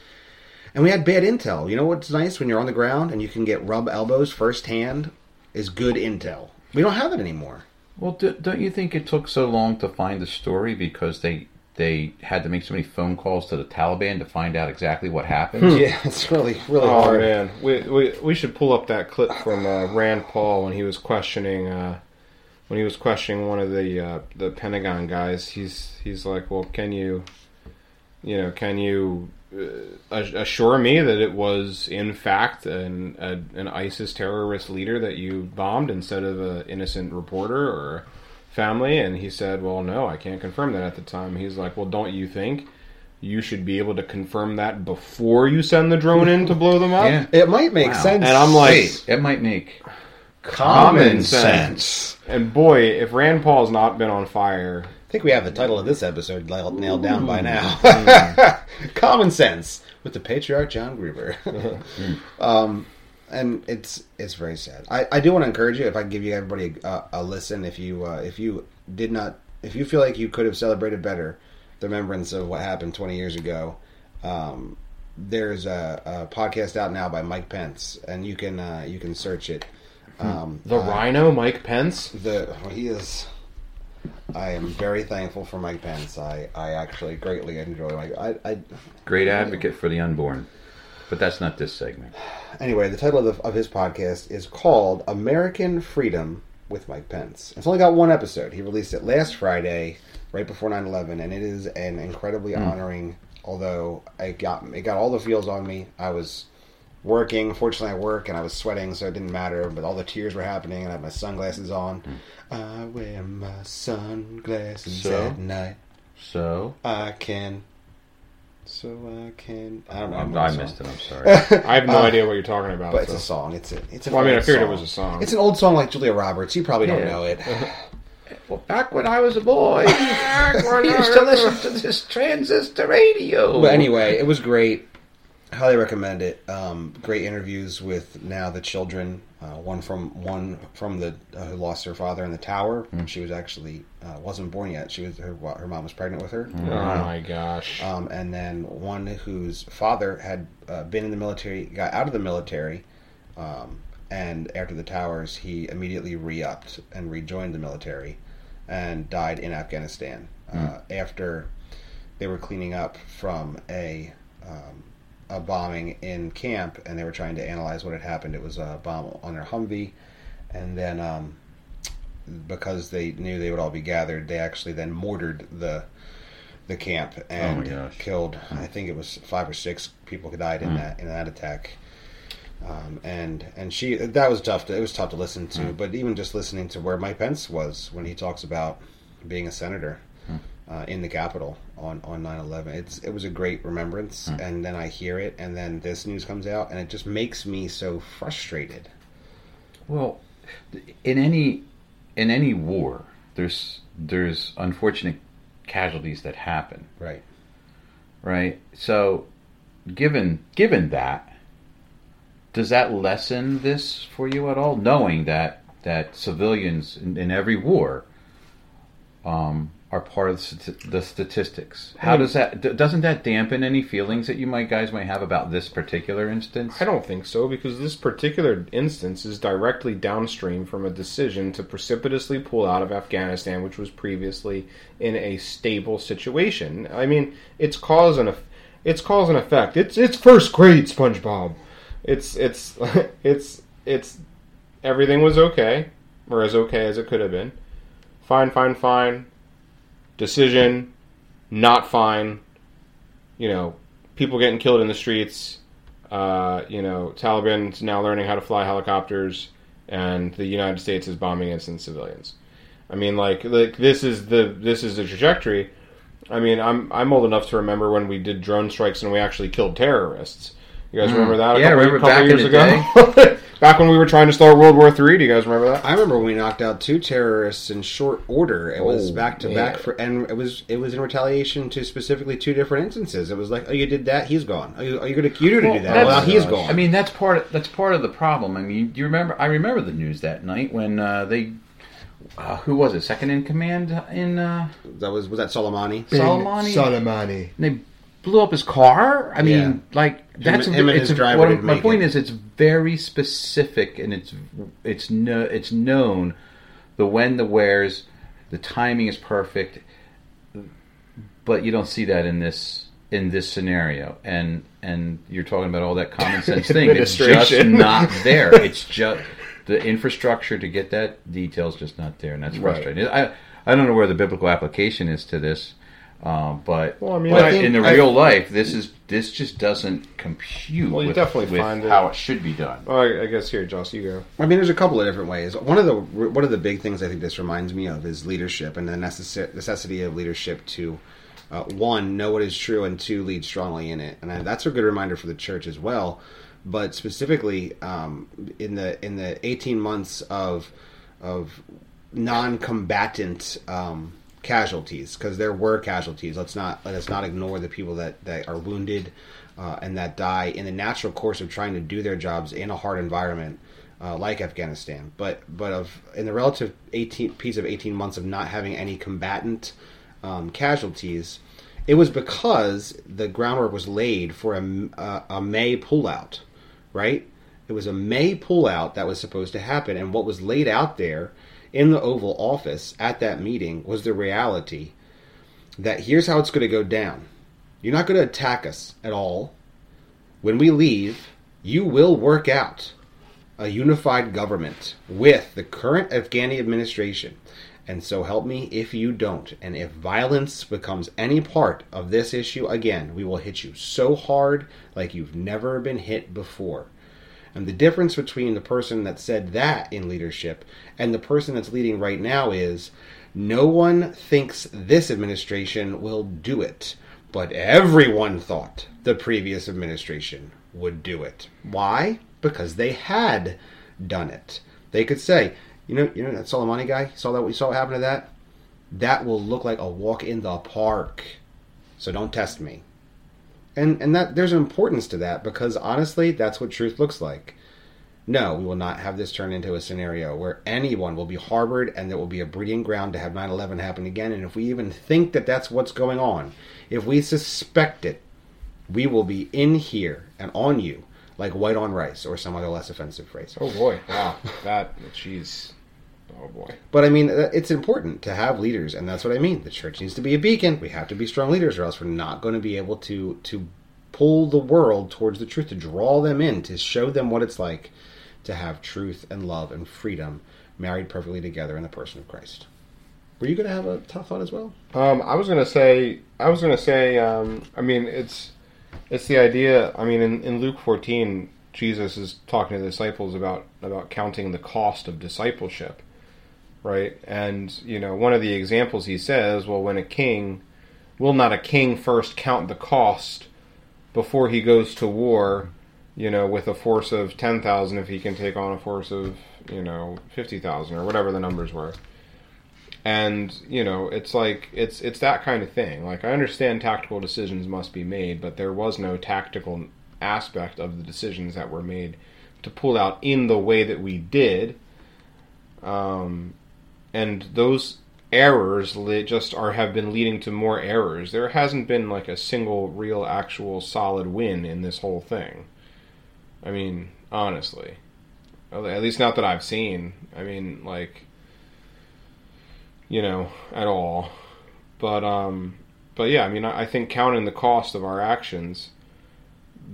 And we had bad intel. You know what's nice when you're on the ground and you can get rub elbows firsthand is good intel. We don't have it anymore. Well, do, don't you think it took so long to find the story because they they had to make so many phone calls to the Taliban to find out exactly what happened? Yeah, it's really really Oh hard. man, we, we we should pull up that clip from uh, Rand Paul when he was questioning uh, when he was questioning one of the uh, the Pentagon guys. He's he's like, well, can you, you know, can you ass- Uh, assure me that it was in fact an a, an ISIS terrorist leader that you bombed instead of an innocent reporter or family? And he said, well, no, I can't confirm that at the time. He's like, well, don't you think? You should be able to confirm that before you send the drone in to blow them up. Yeah. It might make Wow. sense. And I'm like, Wait, it might make common sense. And boy, if Rand Paul's not been on fire, I think we have the title of this episode nailed nailed down by now. Common sense with the patriarch John Gruber. um, and it's it's very sad. I, I do want to encourage you if I give you everybody a, a listen if you uh, if you did not if you feel like you could have celebrated better the remembrance of what happened 20 years ago. Um, there's a, a podcast out now by Mike Pence, and you can uh, you can search it. Um, the uh, Rhino, Mike Pence. the well, he is. I am very thankful for Mike Pence. I, I actually greatly enjoy Mike. I, I great advocate for the unborn. But that's not this segment. anyway, the title of, the, of his podcast is called American Freedom with Mike Pence. It's only got one episode. He released it last Friday, right before 9-11, and it is an incredibly hmm. honoring. Although it got it got all the feels on me. I was working. Fortunately, I work and I was sweating, so it didn't matter. But all the tears were happening, and I had my sunglasses on. Hmm. I wear my sunglasses So? at night. So I can. So I can. I don't know. I, the I song. missed it. I'm sorry. I have no uh, idea what you're talking about. But it's a song. It's a. It's a. Well, I mean, I old figured it was a song. It's an old song like Julia Roberts. You probably don't know it. well, back when I was a boy, we used to listen to this transistor radio. But anyway, it was great. Highly recommend it. Um, great interviews with now the children. Uh, one from one from the uh, who lost her father in the tower. She was actually uh, wasn't born yet. She was her her mom was pregnant with her. oh my gosh. Um, and then one whose father had uh, been in the military, got out of the military, um, and after the towers, he immediately re-upped and rejoined the military, and died in Afghanistan uh, after they were cleaning up from a um, a bombing in camp, and they were trying to analyze what had happened. It was a bomb on their Humvee, and then um, because they knew they would all be gathered, they actually then mortared the the camp and gosh. killed. I think it was five or six people who died in that in that attack. Um, and and she that was tough. To, it was tough to listen to, but even just listening to where Mike Pence was when he talks about being a senator uh, in the Capitol on on 9/11, it's it was a great remembrance. And then I hear it, and then this news comes out, and it just makes me so frustrated. Well, in any in any war, there's there's unfortunate casualties that happen, Right. right? So, given given that, does that lessen this for you at all? Knowing that that civilians in, in every war um, are part of the, stati- the statistics. How does that d- doesn't that dampen any feelings that you might guys might have about this particular instance? I don't think so because this particular instance is directly downstream from a decision to precipitously pull out of Afghanistan, which was previously in a stable situation. I mean, it's cause and eff- it's cause and effect. It's it's first grade SpongeBob. It's it's it's it's everything was okay or as okay as it could have been. Fine, fine, fine. Decision, not fine. You know, people getting killed in the streets. Uh, you know, Taliban's now learning how to fly helicopters, and the United States is bombing innocent civilians. I mean, like, like this is the this is the trajectory. I mean, I'm I'm old enough to remember when we did drone strikes and we actually killed terrorists. You guys remember that? A Yeah, couple, remember couple back in years the ago. back when we were trying to start World War Three. Do you guys remember that? I remember we knocked out two terrorists in short order. It was Oh, back to back for, and it was it was in retaliation to specifically two different instances. It was like, oh, you did that, he's gone. Oh, you, are you gonna you didn't do that? Well, now he's gone. I mean, that's part. Of, that's part of the problem. I mean, do you remember? I remember the news that night when uh, they. Uh, who was it? Second in command in uh, that was was that Soleimani? Soleimani. Soleimani. And they blew up his car. I mean, Yeah. like that's Him- a, him it's driver what- my point it. is, it's very specific and it's it's no it's known the when, the where's, the timing is perfect, but you don't see that in this in this scenario. And and you're talking about all that common sense thing. It's just not there. It's just the infrastructure to get that detail is just not there, and that's Right. frustrating. I I don't know where the biblical application is to this. Um, but Well, I mean, but I think- in the I- real life, this is this just doesn't compute. Well, you with, definitely with find it- how it should be done. Well, I, I guess here, Joss, you go. I mean, there's a couple of different ways. One of the one of the big things I think this reminds me of is leadership and the necess- necessity of leadership to uh, one know what is true and two lead strongly in it. And I, that's a good reminder for the church as well. But specifically um, in the in the 18 months of of non-combatant um, casualties, because there were casualties. Let's not let us not ignore the people that that are wounded uh, and that die in the natural course of trying to do their jobs in a hard environment uh, like Afghanistan. But but of in the relative 18 peace of 18 months of not having any combatant um, casualties, it was because the groundwork was laid for a, a, a May pullout, right? It was a May pullout that was supposed to happen, and what was laid out there in the Oval Office at that meeting was the reality that here's how it's going to go down. You're not going to attack us at all. When we leave, you will work out a unified government with the current Afghani administration. And so help me if you don't. And if violence becomes any part of this issue again, we will hit you so hard like you've never been hit before. And the difference between the person that said that in leadership and the person that's leading right now is no one thinks this administration will do it, but everyone thought the previous administration would do it. Why? Because they had done it. They could say, you know, you know that Soleimani guy. Saw that? We saw what happened to that. That will look like a walk in the park. So don't test me and and that there's an importance to that because honestly that's what truth looks like. No we will not have this turn into a scenario where anyone will be harbored and there will be a breeding ground to have 9-11 happen again. And if we even think that that's what's going on if we suspect it we will be in here and on you like white on rice or some other less offensive phrase. Oh boy, wow, that jeez, oh boy. But I mean, uh, it's important to have leaders, and that's what I mean. The church needs to be a beacon. We have to be strong leaders, or else we're not going to be able to to pull the world towards the truth, to draw them in, to show them what it's like to have truth and love and freedom married perfectly together in the person of Christ. Were you going to have a tough thought as well? Um, I was gonna say, I was gonna say, um, I mean, it's it's the idea. I mean, in, in Luke fourteen, Jesus is talking to the disciples about about counting the cost of discipleship, right? And you know, one of the examples he says, well, when a king will not a king first count the cost before he goes to war, you know, with a force of ten thousand if he can take on a force of you know fifty thousand or whatever the numbers were. And you know it's like it's it's that kind of thing. Like i understand tactical decisions must be made but there was no tactical aspect of the decisions that were made to pull out in the way that we did. Um, and those errors just are have been leading to more errors. There hasn't been like a single real actual solid win in this whole thing. I mean, honestly. At least not that I've seen. I mean, like you know, at all. But um but yeah, I mean, I, think counting the cost of our actions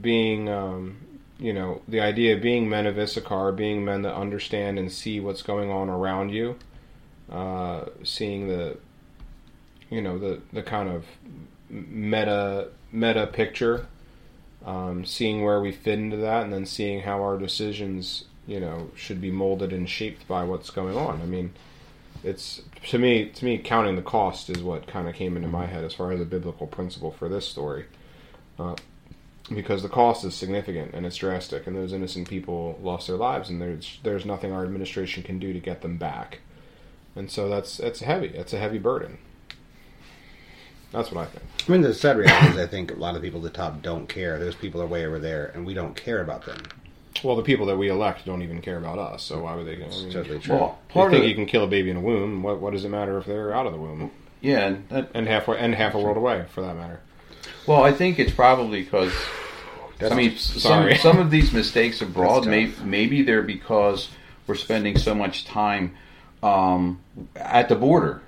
being um you know, the idea of being men of Issachar, being men that understand and see what's going on around you, uh, seeing the, you know, the, the kind of meta meta picture, um, seeing where we fit into that, and then seeing how our decisions, you know, should be molded and shaped by what's going on. I mean, it's to me to me counting the cost is what kind of came into my head as far as a biblical principle for this story. Uh, because the cost is significant and it's drastic, and those innocent people lost their lives, and there's there's nothing our administration can do to get them back, and so that's that's heavy. That's a heavy burden. That's what I think. I mean, the sad reality is, I think a lot of people at the top don't care. Those people are way over there, and we don't care about them. Well, the people that we elect don't even care about us, so why would they? I It's mean, totally true. Well, you part of think it- you can kill a baby in a womb? What what does it matter if they're out of the womb yeah, and that, and halfway and half a world away, for that matter? well, I think it's probably because I mean, sorry. some some of these mistakes abroad, may, maybe they're because we're spending so much time um, at the border.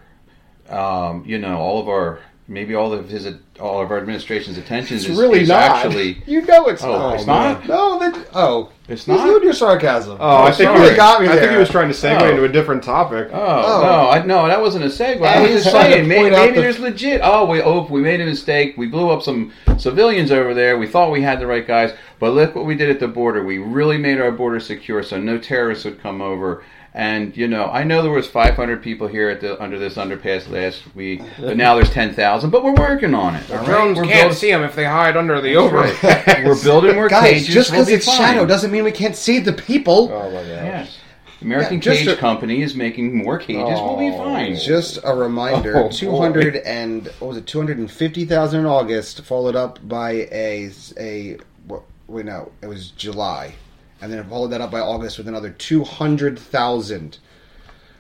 Um, you know, all of our maybe all of his all of our administration's attention is, really is actually You know it's Oh, not. it's not? No, that, oh, It's you not? ruined your sarcasm. Oh, I think sorry. he was, got me I think he was trying to segue Oh. into a different topic. Oh, Oh. no, I, no, that wasn't a segue. I was just saying, maybe, maybe the- there's legit. Oh, we oh, we made a mistake. We blew up some civilians over there. We thought we had the right guys, but look what we did at the border. We really made our border secure, so no terrorists would come over. And you know, I know there was 500 people here at the under this underpass last week, but now there's 10,000. But we're working on it. all right? Drones We're can't building- see them if they hide under the That's over. right. We're building more Guys, cages. just we'll because be it's fine. shadow doesn't mean we can't see the people. Oh my god. Yes. American Yeah, Cage a- Company is making more cages. we'll be Oh. fine. Just a reminder: Oh, two hundred and what was it? Two hundred and fifty thousand in August, followed up by a a what, wait no, it was July, and then followed that up by August with another two hundred thousand.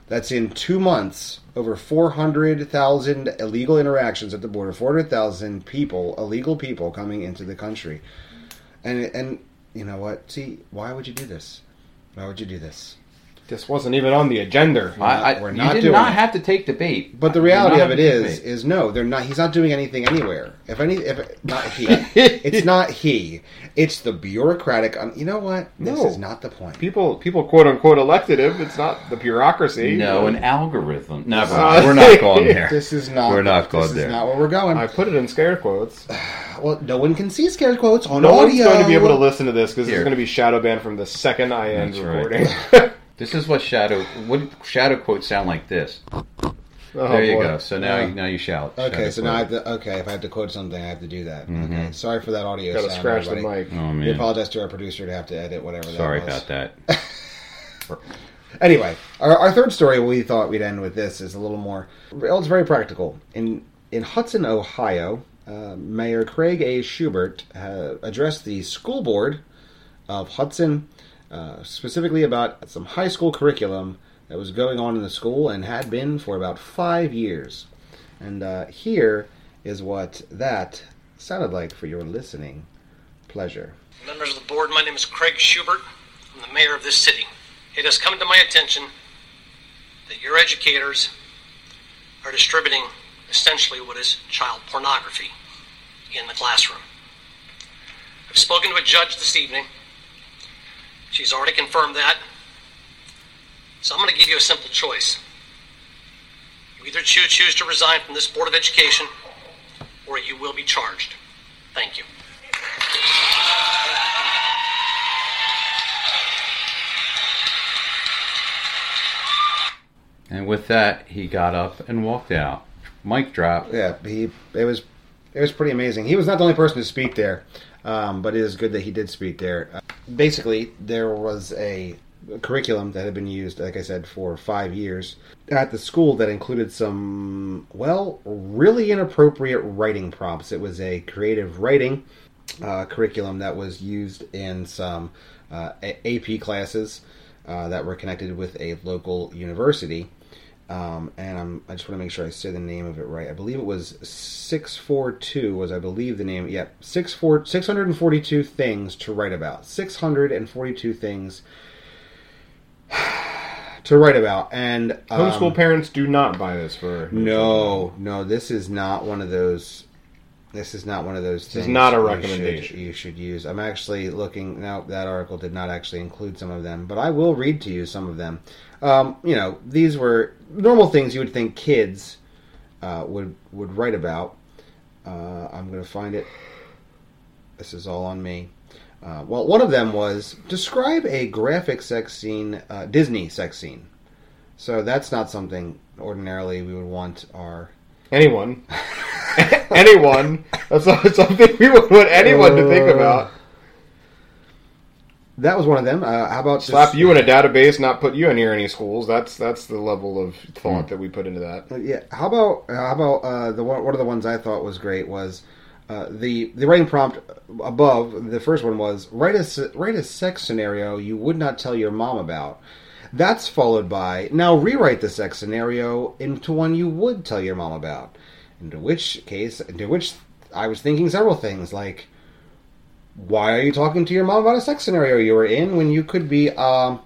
That's in two months. Over four hundred thousand illegal interactions at the border. Four hundred thousand people, illegal people, coming into the country, and and you know what? See, why would you do this? Why would you do this? This wasn't even on the agenda. I, I, We're you not did doing not it. have to take the bait. But the reality of it is, it to take the is, no, they're not. He's not doing anything anywhere. If any, if not he, it's not he. It's the bureaucratic. Um, you know what? This No. is not the point. People, people, quote unquote, elected him. It's not the bureaucracy. no, an algorithm. Never Uh. We're not going there. This is not. We're not going is there. not where we're going. I put it in scare quotes. well, no one can see scare quotes on No one's audio. going to be able to listen to this because it's going to be shadow banned from the second I end That's right. recording. This is what shadow. What shadow quotes sound like? This. Oh, there you boy. go. So now, Yeah. you now you shout. Okay, Shadow so now I have to. Okay, if I have to quote something, I have to do that. Okay, sorry for that audio. Got to sound, scratch the mic. Oh We apologize to our producer to have to edit whatever. Sorry that was. about that. Anyway, our, our third story we thought we'd end with this is a little more. Well, it's very practical. In in Hudson, Ohio, uh, Mayor Craig A. Shubert uh, addressed the school board of Hudson, uh, specifically about some high school curriculum that was going on in the school and had been for about five years. And uh, here is what that sounded like for your listening pleasure. Members of the board, my name is Craig Shubert. I'm the mayor of this city. It has come to my attention that your educators are distributing essentially what is child pornography in the classroom. I've spoken to a judge this evening. She's already confirmed that. So I'm going to give you a simple choice. You either choose, choose to resign from this Board of Education or you will be charged. Thank you. And with that, he got up and walked out. Mic drop. Yeah, he it was it was pretty amazing. He was not the only person to speak there, um, but it is good that he did speak there. Uh, basically, there was a curriculum that had been used, like I said, for five years at the school that included some well, really inappropriate writing prompts. It was a creative writing uh, curriculum that was used in some uh, AP classes uh, that were connected with a local university. Um, and I'm, I just want to make sure I say the name of it right. I believe it was 642 was I believe the name. Yeah, 64 642 things to write about. 642 things to write about. And um, Homeschool parents do not buy this for No, no, this is not one of those. This is not one of those. This is not a you recommendation. should- You should, use. I'm actually looking now. That article did not actually include some of them, but I will read to you some of them. Um, you know, these were normal things you would think kids uh, would would write about. Uh, I'm going to find it. This is all on me. Uh, well, one of them was describe a graphic sex scene, uh, Disney sex scene. So that's not something ordinarily we would want our. anyone. anyone. That's not something we would want anyone to think about. That was one of them. Uh, how about Slap just- you in a database, not put you in near any schools. That's that's the level of thought that we put into that. Uh, Yeah. How about how about uh, the one? One of the ones I thought was great was uh, the the writing prompt above. The first one was write a write a sex scenario you would not tell your mom about. That's followed by now rewrite the sex scenario into one you would tell your mom about. Into which case, into which I was thinking several things like. Why are you talking to your mom about a sex scenario you were in when you could be um,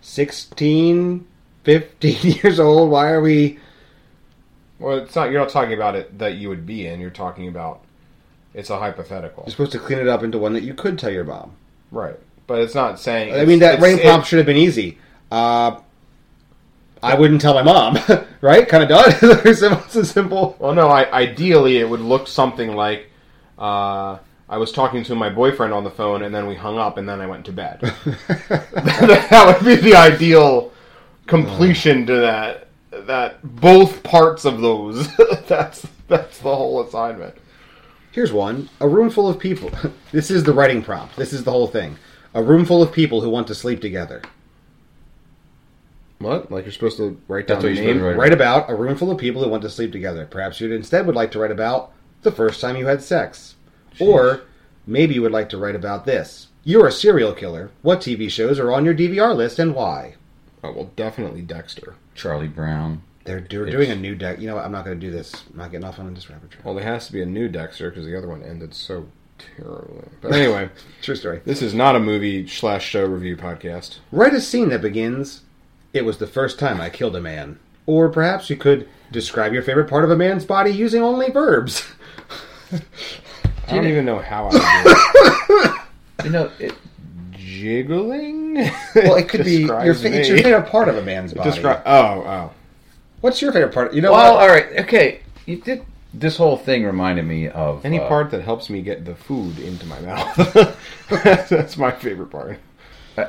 16, 15 years old? Why are we. Well, it's not. You're not talking about it that you would be in. You're talking about it's a hypothetical, You're supposed to clean it up into one that you could tell your mom. right? But it's not saying. I mean, that it- prompt should have been easy. Uh, I wouldn't tell my mom, right? Kind of done. it's simple- simple. Well, no. I, ideally, it would look something like uh, I was talking to my boyfriend on the phone, and then we hung up, and then I went to bed. that would be the ideal completion to that. That both parts of those. that's that's the whole assignment. Here's one: a room full of people. this is the writing prompt. This is the whole thing. A room full of people who want to sleep together. What? Like you're supposed to write down the name? to Write about a room full of people who went to sleep together. Perhaps you instead would like to write about the first time you had sex, or maybe you would like to write about this. You're a serial killer. What TV shows are on your DVR list and why? Oh well, definitely Dexter. Charlie Brown. They're, they're doing a new deck. You know what? I'm not going to do this. I'm not getting off on this rabbit trail. Well, there has to be a new Dexter because the other one ended so terribly. But anyway, True story. this is not a movie slash show review podcast. Write a scene that begins, It was the first time I killed a man. Or perhaps you could describe your favorite part of a man's body using only verbs. I don't even know how I do it. You know, it, Jiggling? Well, it could be your, fa- it's your favorite part of a man's body. Descri- oh, oh. What's your favorite part? You know well, what? all right, okay. You did this whole thing reminded me of Any uh, part that helps me get the food into my mouth. That's my favorite part.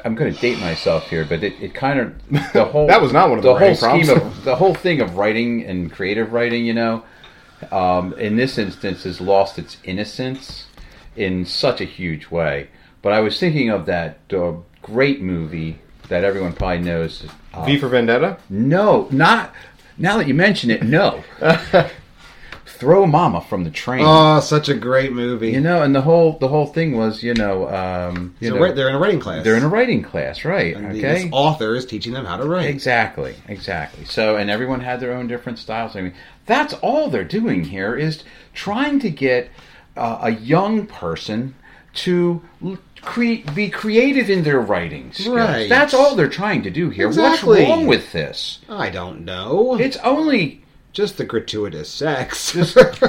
I'm going to date myself here, but it, it kind of the whole That was not one of the the whole scheme of the whole thing of writing and creative writing. You know, um, in this instance, has lost its innocence in such a huge way. But I was thinking of that uh, great movie that everyone probably knows. Uh, V for Vendetta? no, not now that you mention it. No, throw Mama from the train. Oh, such a great movie. you know, and the whole the whole thing was, you know, um, you So know, they're in a writing class. they're in a writing class, right? And okay, This author is teaching them how to write. Exactly, exactly. So, and everyone had their own different styles. I mean, that's all they're doing here is trying to get uh, a young person to l- cre- be creative in their writing skills. Right. That's all they're trying to do here. Exactly. What's wrong with this? I don't know. It's only just the gratuitous sex.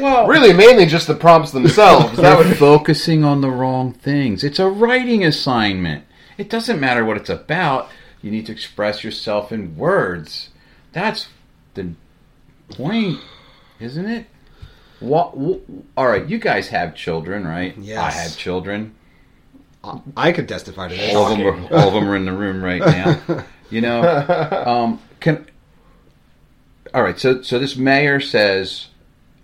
well, Really, mainly just the prompts themselves. that they're would focusing on the wrong things. It's a writing assignment. It doesn't matter what it's about. You need to express yourself in words. That's the point, isn't it? What? all right, you guys have children, right? Yes. I have children. I could testify to this. All of them, are, all of them are in the room right now. You know, um, can. All right, so so this mayor says,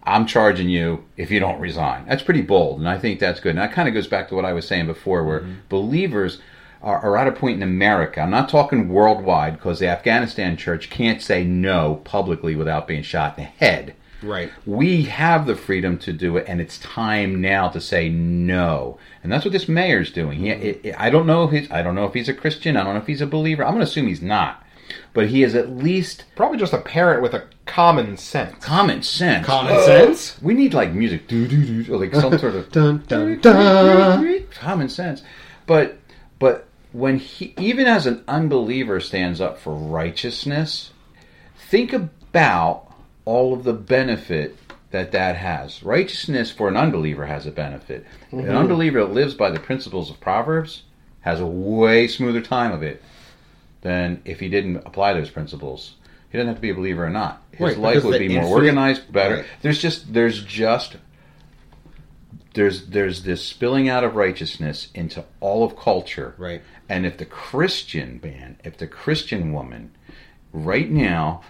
"I'm charging you if you don't resign." That's pretty bold, and I think that's good. And that kind of goes back to what I was saying before, where mm-hmm. believers are, are at a point in America. I'm not talking worldwide, because the Afghanistan church can't say no publicly without being shot in the head. Right. We have the freedom to do it, and it's time now to say no. And that's what this mayor's doing. He, mm-hmm. I I don't know if he's, I don't know if he's a Christian. I don't know if he's a believer. I'm going to assume he's not. But he is at least Probably just a parent with a common sense. common sense. Common sense. We need like music, do do do, like some sort of Dun dun dun. common sense. But but when he even as an unbeliever stands up for righteousness, think about all of the benefit that that has. Righteousness for an unbeliever has a benefit. An mm-hmm. unbeliever that lives by the principles of Proverbs has a way smoother time of it than if he didn't apply those principles. He doesn't have to be a believer or not. His Right, life would be more organized, better. Right. There's just there's just there's there's this spilling out of righteousness into all of culture. Right. And if the Christian man, if the Christian woman right now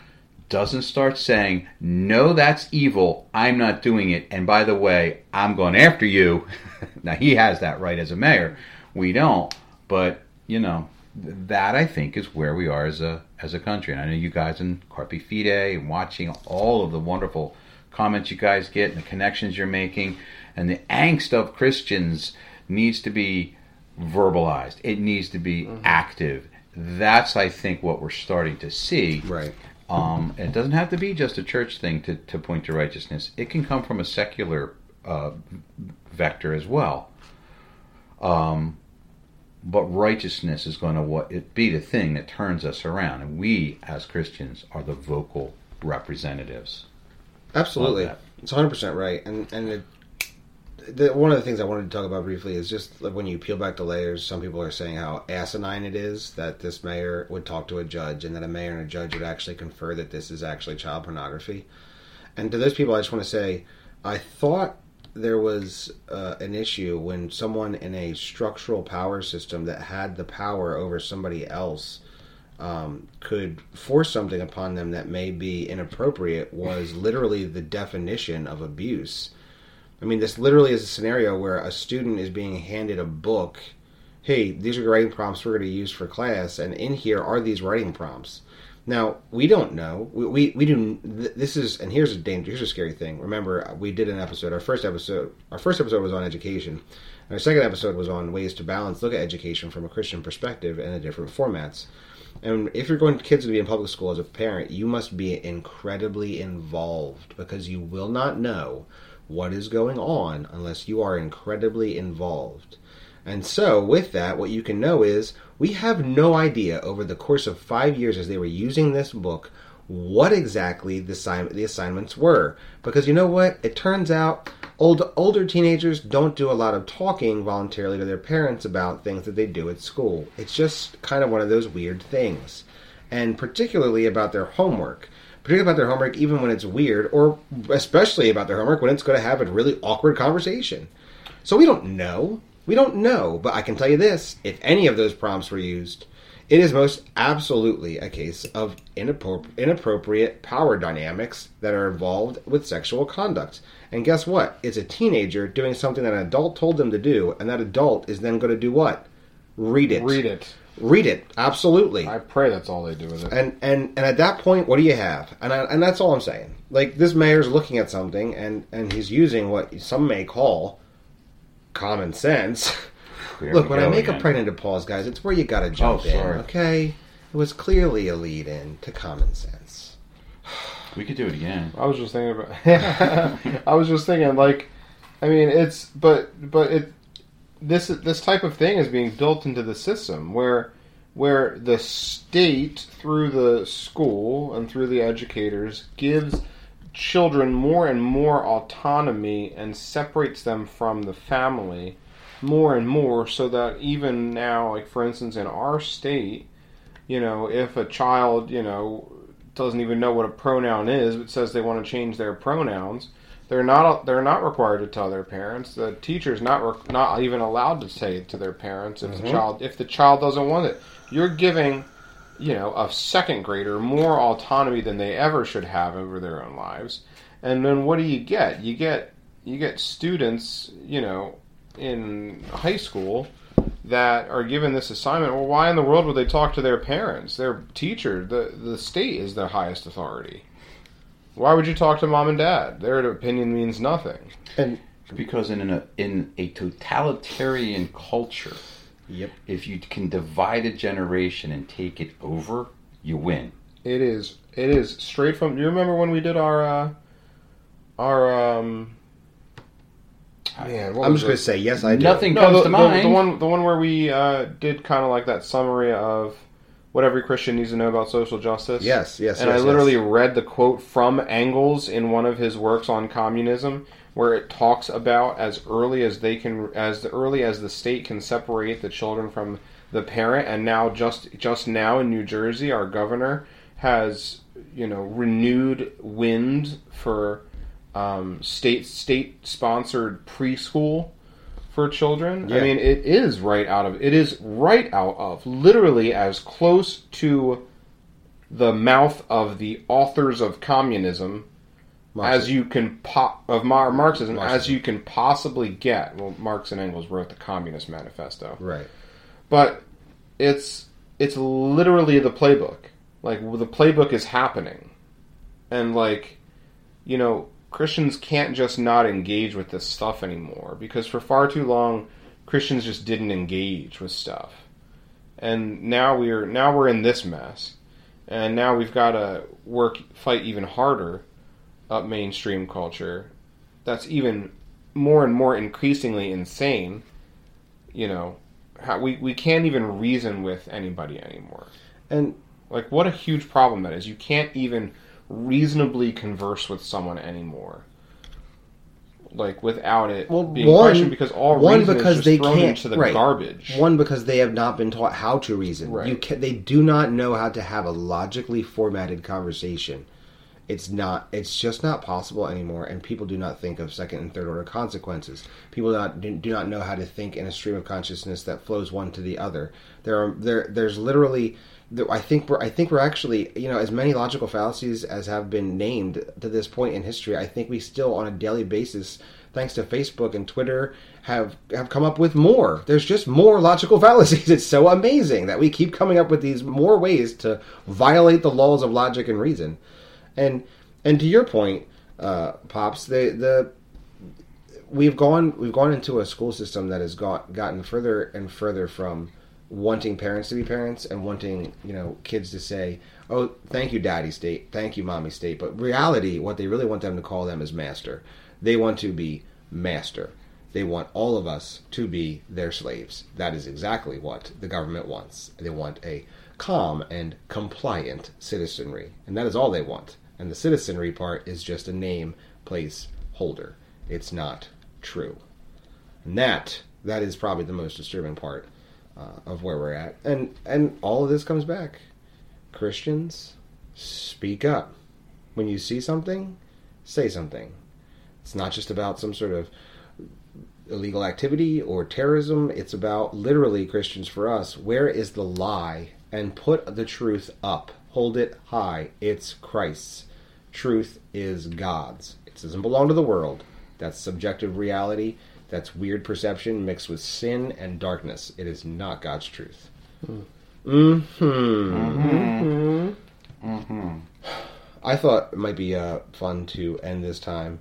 doesn't start saying, No, that's evil, I'm not doing it, and by the way, I'm going after you. now he has that right as a mayor. We don't. But, you know, that I think is where we are as a as a country. And I know you guys in Carpe Fide and watching all of the wonderful comments you guys get and the connections you're making and the angst of Christians needs to be verbalized. It needs to be active. That's I think what we're starting to see. Right. Um, it doesn't have to be just a church thing to, to point to righteousness. It can come from a secular uh, vector as well. Um, but righteousness is going to be the thing that turns us around, and we as Christians are the vocal representatives. Absolutely, it's 100 percent right. And and it, the, one of the things I wanted to talk about briefly is just like when you peel back the layers. Some people are saying how asinine it is that this mayor would talk to a judge, and that a mayor and a judge would actually confer that this is actually child pornography. And to those people, I just want to say, I thought there was uh, an issue when someone in a structural power system that had the power over somebody else um, could force something upon them that may be inappropriate was literally the definition of abuse. I mean, this literally is a scenario where a student is being handed a book. Hey, these are writing prompts we're going to use for class, and in here are these writing prompts. Now we don't know. We we, we do. This is and here's a danger. Here's a scary thing. Remember, uh, we did an episode. Our first episode. Our first episode was on education. Our second episode was on ways to balance. Look at education from a Christian perspective and the different formats. And if you're going kids to be in public school as a parent, you must be incredibly involved because you will not know what is going on unless you are incredibly involved. And so, with that, what you can know is we have no idea over the course of five years as they were using this book what exactly the, assign- the assignments were. Because you know what? It turns out old, older teenagers don't do a lot of talking voluntarily to their parents about things that they do at school. It's just kind of one of those weird things. And particularly about their homework. Particularly about their homework, even when it's weird, or especially about their homework when it's going to have a really awkward conversation. So we don't know. We don't know, but I can tell you this: if any of those prompts were used, it is most absolutely a case of inappropriate power dynamics that are involved with sexual conduct. And guess what? It's a teenager doing something that an adult told them to do, and that adult is then going to do what? Read it. Read it. Read it. Absolutely. I pray that's all they do with it. And and and at that point, what do you have? And I, and that's all I'm saying. Like this mayor's looking at something, and and he's using what some may call common sense. Here Look, when I go make a again. pregnant pause, guys, it's where you got to oh, jump Oh, in. sorry. Okay, it was clearly a lead in to common sense. we could do it again. I was just thinking about. I was just thinking, like, I mean, it's but but it this this type of thing is being built into the system where where the state through the school and through the educators gives children more and more autonomy and separates them from the family more and more so that even now like for instance in our state you know if a child you know doesn't even know what a pronoun is but says they want to change their pronouns they're not they're not required to tell their parents. The teacher's not not even allowed to say it to their parents if the mm-hmm. child if the child doesn't want it. You're giving you know a second grader more autonomy than they ever should have over their own lives. And then what do you get? You get you get students you know in high school that are given this assignment. Well why in the world would they talk to their parents? Their teacher the the state is their highest authority. Why would you talk to mom and dad? Their opinion means nothing. And Because in in a totalitarian culture, yep, if you can divide a generation and take it over, you win. It is. It is straight from. You remember when we did our uh, our um. Man, what I'm was just gonna say yes, I do. Nothing No, comes the, to the- mind. the one the one where we uh, did kind of like that summary of what every Christian needs to know about social justice. Yes, yes, And yes, I literally yes. read the quote from Engels in one of his works on communism, where it talks about as early as they can, as early as the state can separate the children from the parent, and now just just now in New Jersey, our governor has you know renewed wind for um, state state sponsored preschool for children. I mean, it is right out of it is right out of literally as close to the mouth of the authors of communism as you can po- of Mar- Marxism, as you can possibly get. Well, Marx and Engels wrote the Communist Manifesto, Right. but it's it's literally the playbook. Like the playbook is happening, and like you know Christians can't just not engage with this stuff anymore because for far too long Christians just didn't engage with stuff, and now we're now we're in this mess, and now we've got to work fight even harder up mainstream culture. That's even more and more increasingly insane. You know, how we we can't even reason with anybody anymore. And Like, what a huge problem that is. You can't even reasonably converse with someone anymore. Like, without it well, being one questioned, because all one reason because they thrown can't into the right. garbage. One because they have not been taught how to reason. Right. You can, they do not know how to have a logically formatted conversation. It's not. It's just not possible anymore, and people do not think of second and third order consequences. People do not do not know how to think in a stream of consciousness that flows one to the other. There are there there's literally. I think we're I think we're actually you know as many logical fallacies as have been named to this point in history. I think we still on a daily basis, thanks to Facebook and Twitter, have have come up with more. There's just more logical fallacies. It's so amazing that we keep coming up with these more ways to violate the laws of logic and reason. And and to your point, uh, pops, the the we've gone we've gone into a school system that has got gotten further and further from wanting parents to be parents and wanting you know kids to say oh thank you daddy state. Thank you mommy state. But reality what they really want them to call them is master. They want to be master. They want all of us to be their slaves. That is exactly what the government wants. They want a calm and compliant citizenry and that is all they want. And the citizenry part is just a name place holder. It's not true. And that that is probably the most disturbing part uh, of where we're at. And and all of this comes back. Christians speak up. When you see something say something. It's not just about some sort of illegal activity or terrorism. It's about literally christians for us. Where is the lie? And put the truth up. Hold it high. It's christ's. Truth is god's. It doesn't belong to the world. That's subjective reality that's weird perception mixed with sin and darkness. It is not god's truth. Hmm i thought it might be uh, fun to end this time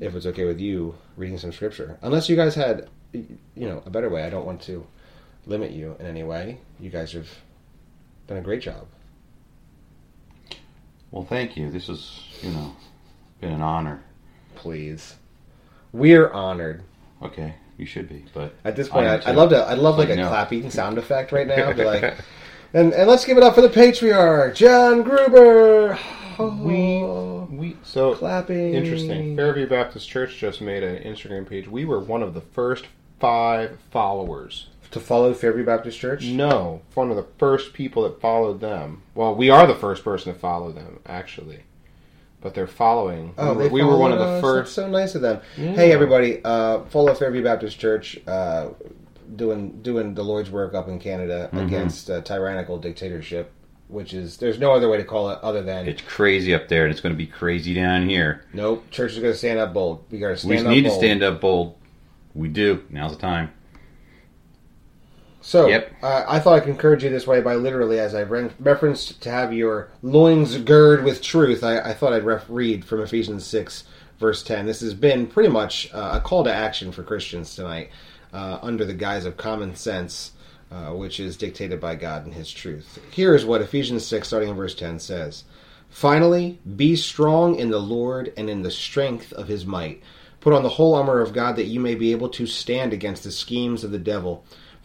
if it's okay with you reading some scripture. Unless you guys had you know a better way. I don't want to limit you in any way. You guys have done a great job. Well, thank you. This has, you know, been an honor. please. We're honored Okay, you should be, but At this point, I I'd, I'd love to. I'd love like a know. clapping sound effect right now. Be like, and and let's give it up for the patriarch, John Gruber. we we oh, so clapping. interesting. Fairview Baptist Church just made an Instagram page. We were one of the first five followers. to follow Fairview Baptist Church. No, one of the first people that followed them. Well, we are the first person to follow them, actually. But they're following. Oh, we were, we were one of the first. That's so nice of them. Yeah. Hey, everybody, uh, follow Fairview Baptist Church. Uh, doing doing the Lord's work up in Canada Mm-hmm. against uh, tyrannical dictatorship, which is there's no other way to call it other than It's crazy up there, and it's going to be crazy down here. nope. Church is going to stand up bold. We got to stand we need to stand up bold. We do. Now's the time. So, Yep. uh, I thought I could encourage you this way by literally, as I re- referenced to have your loins gird with truth, I, I thought I'd ref- read from Ephesians 6, verse 10. This has been pretty much uh, a call to action for Christians tonight, uh, under the guise of common sense. uh, which is dictated by God and His truth. Here is what Ephesians 6, starting in verse 10, says Finally, be strong in the Lord and in the strength of His might. Put on the whole armor of God that you may be able to stand against the schemes of the devil.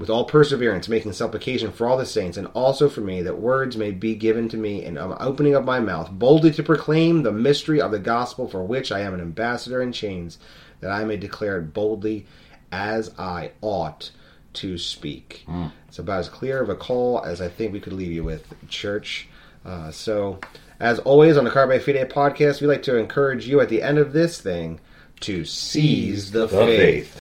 with all perseverance, making supplication for all the saints, and also for me, that words may be given to me in the opening of my mouth, boldly to proclaim the mystery of the gospel, for which I am an ambassador in chains, that I may declare it boldly as I ought to speak. It's about as clear of a call as I think we could leave you with, church. Uh, so, as always on the Carpe Fide podcast, we like to encourage you at the end of this thing to seize the, faith.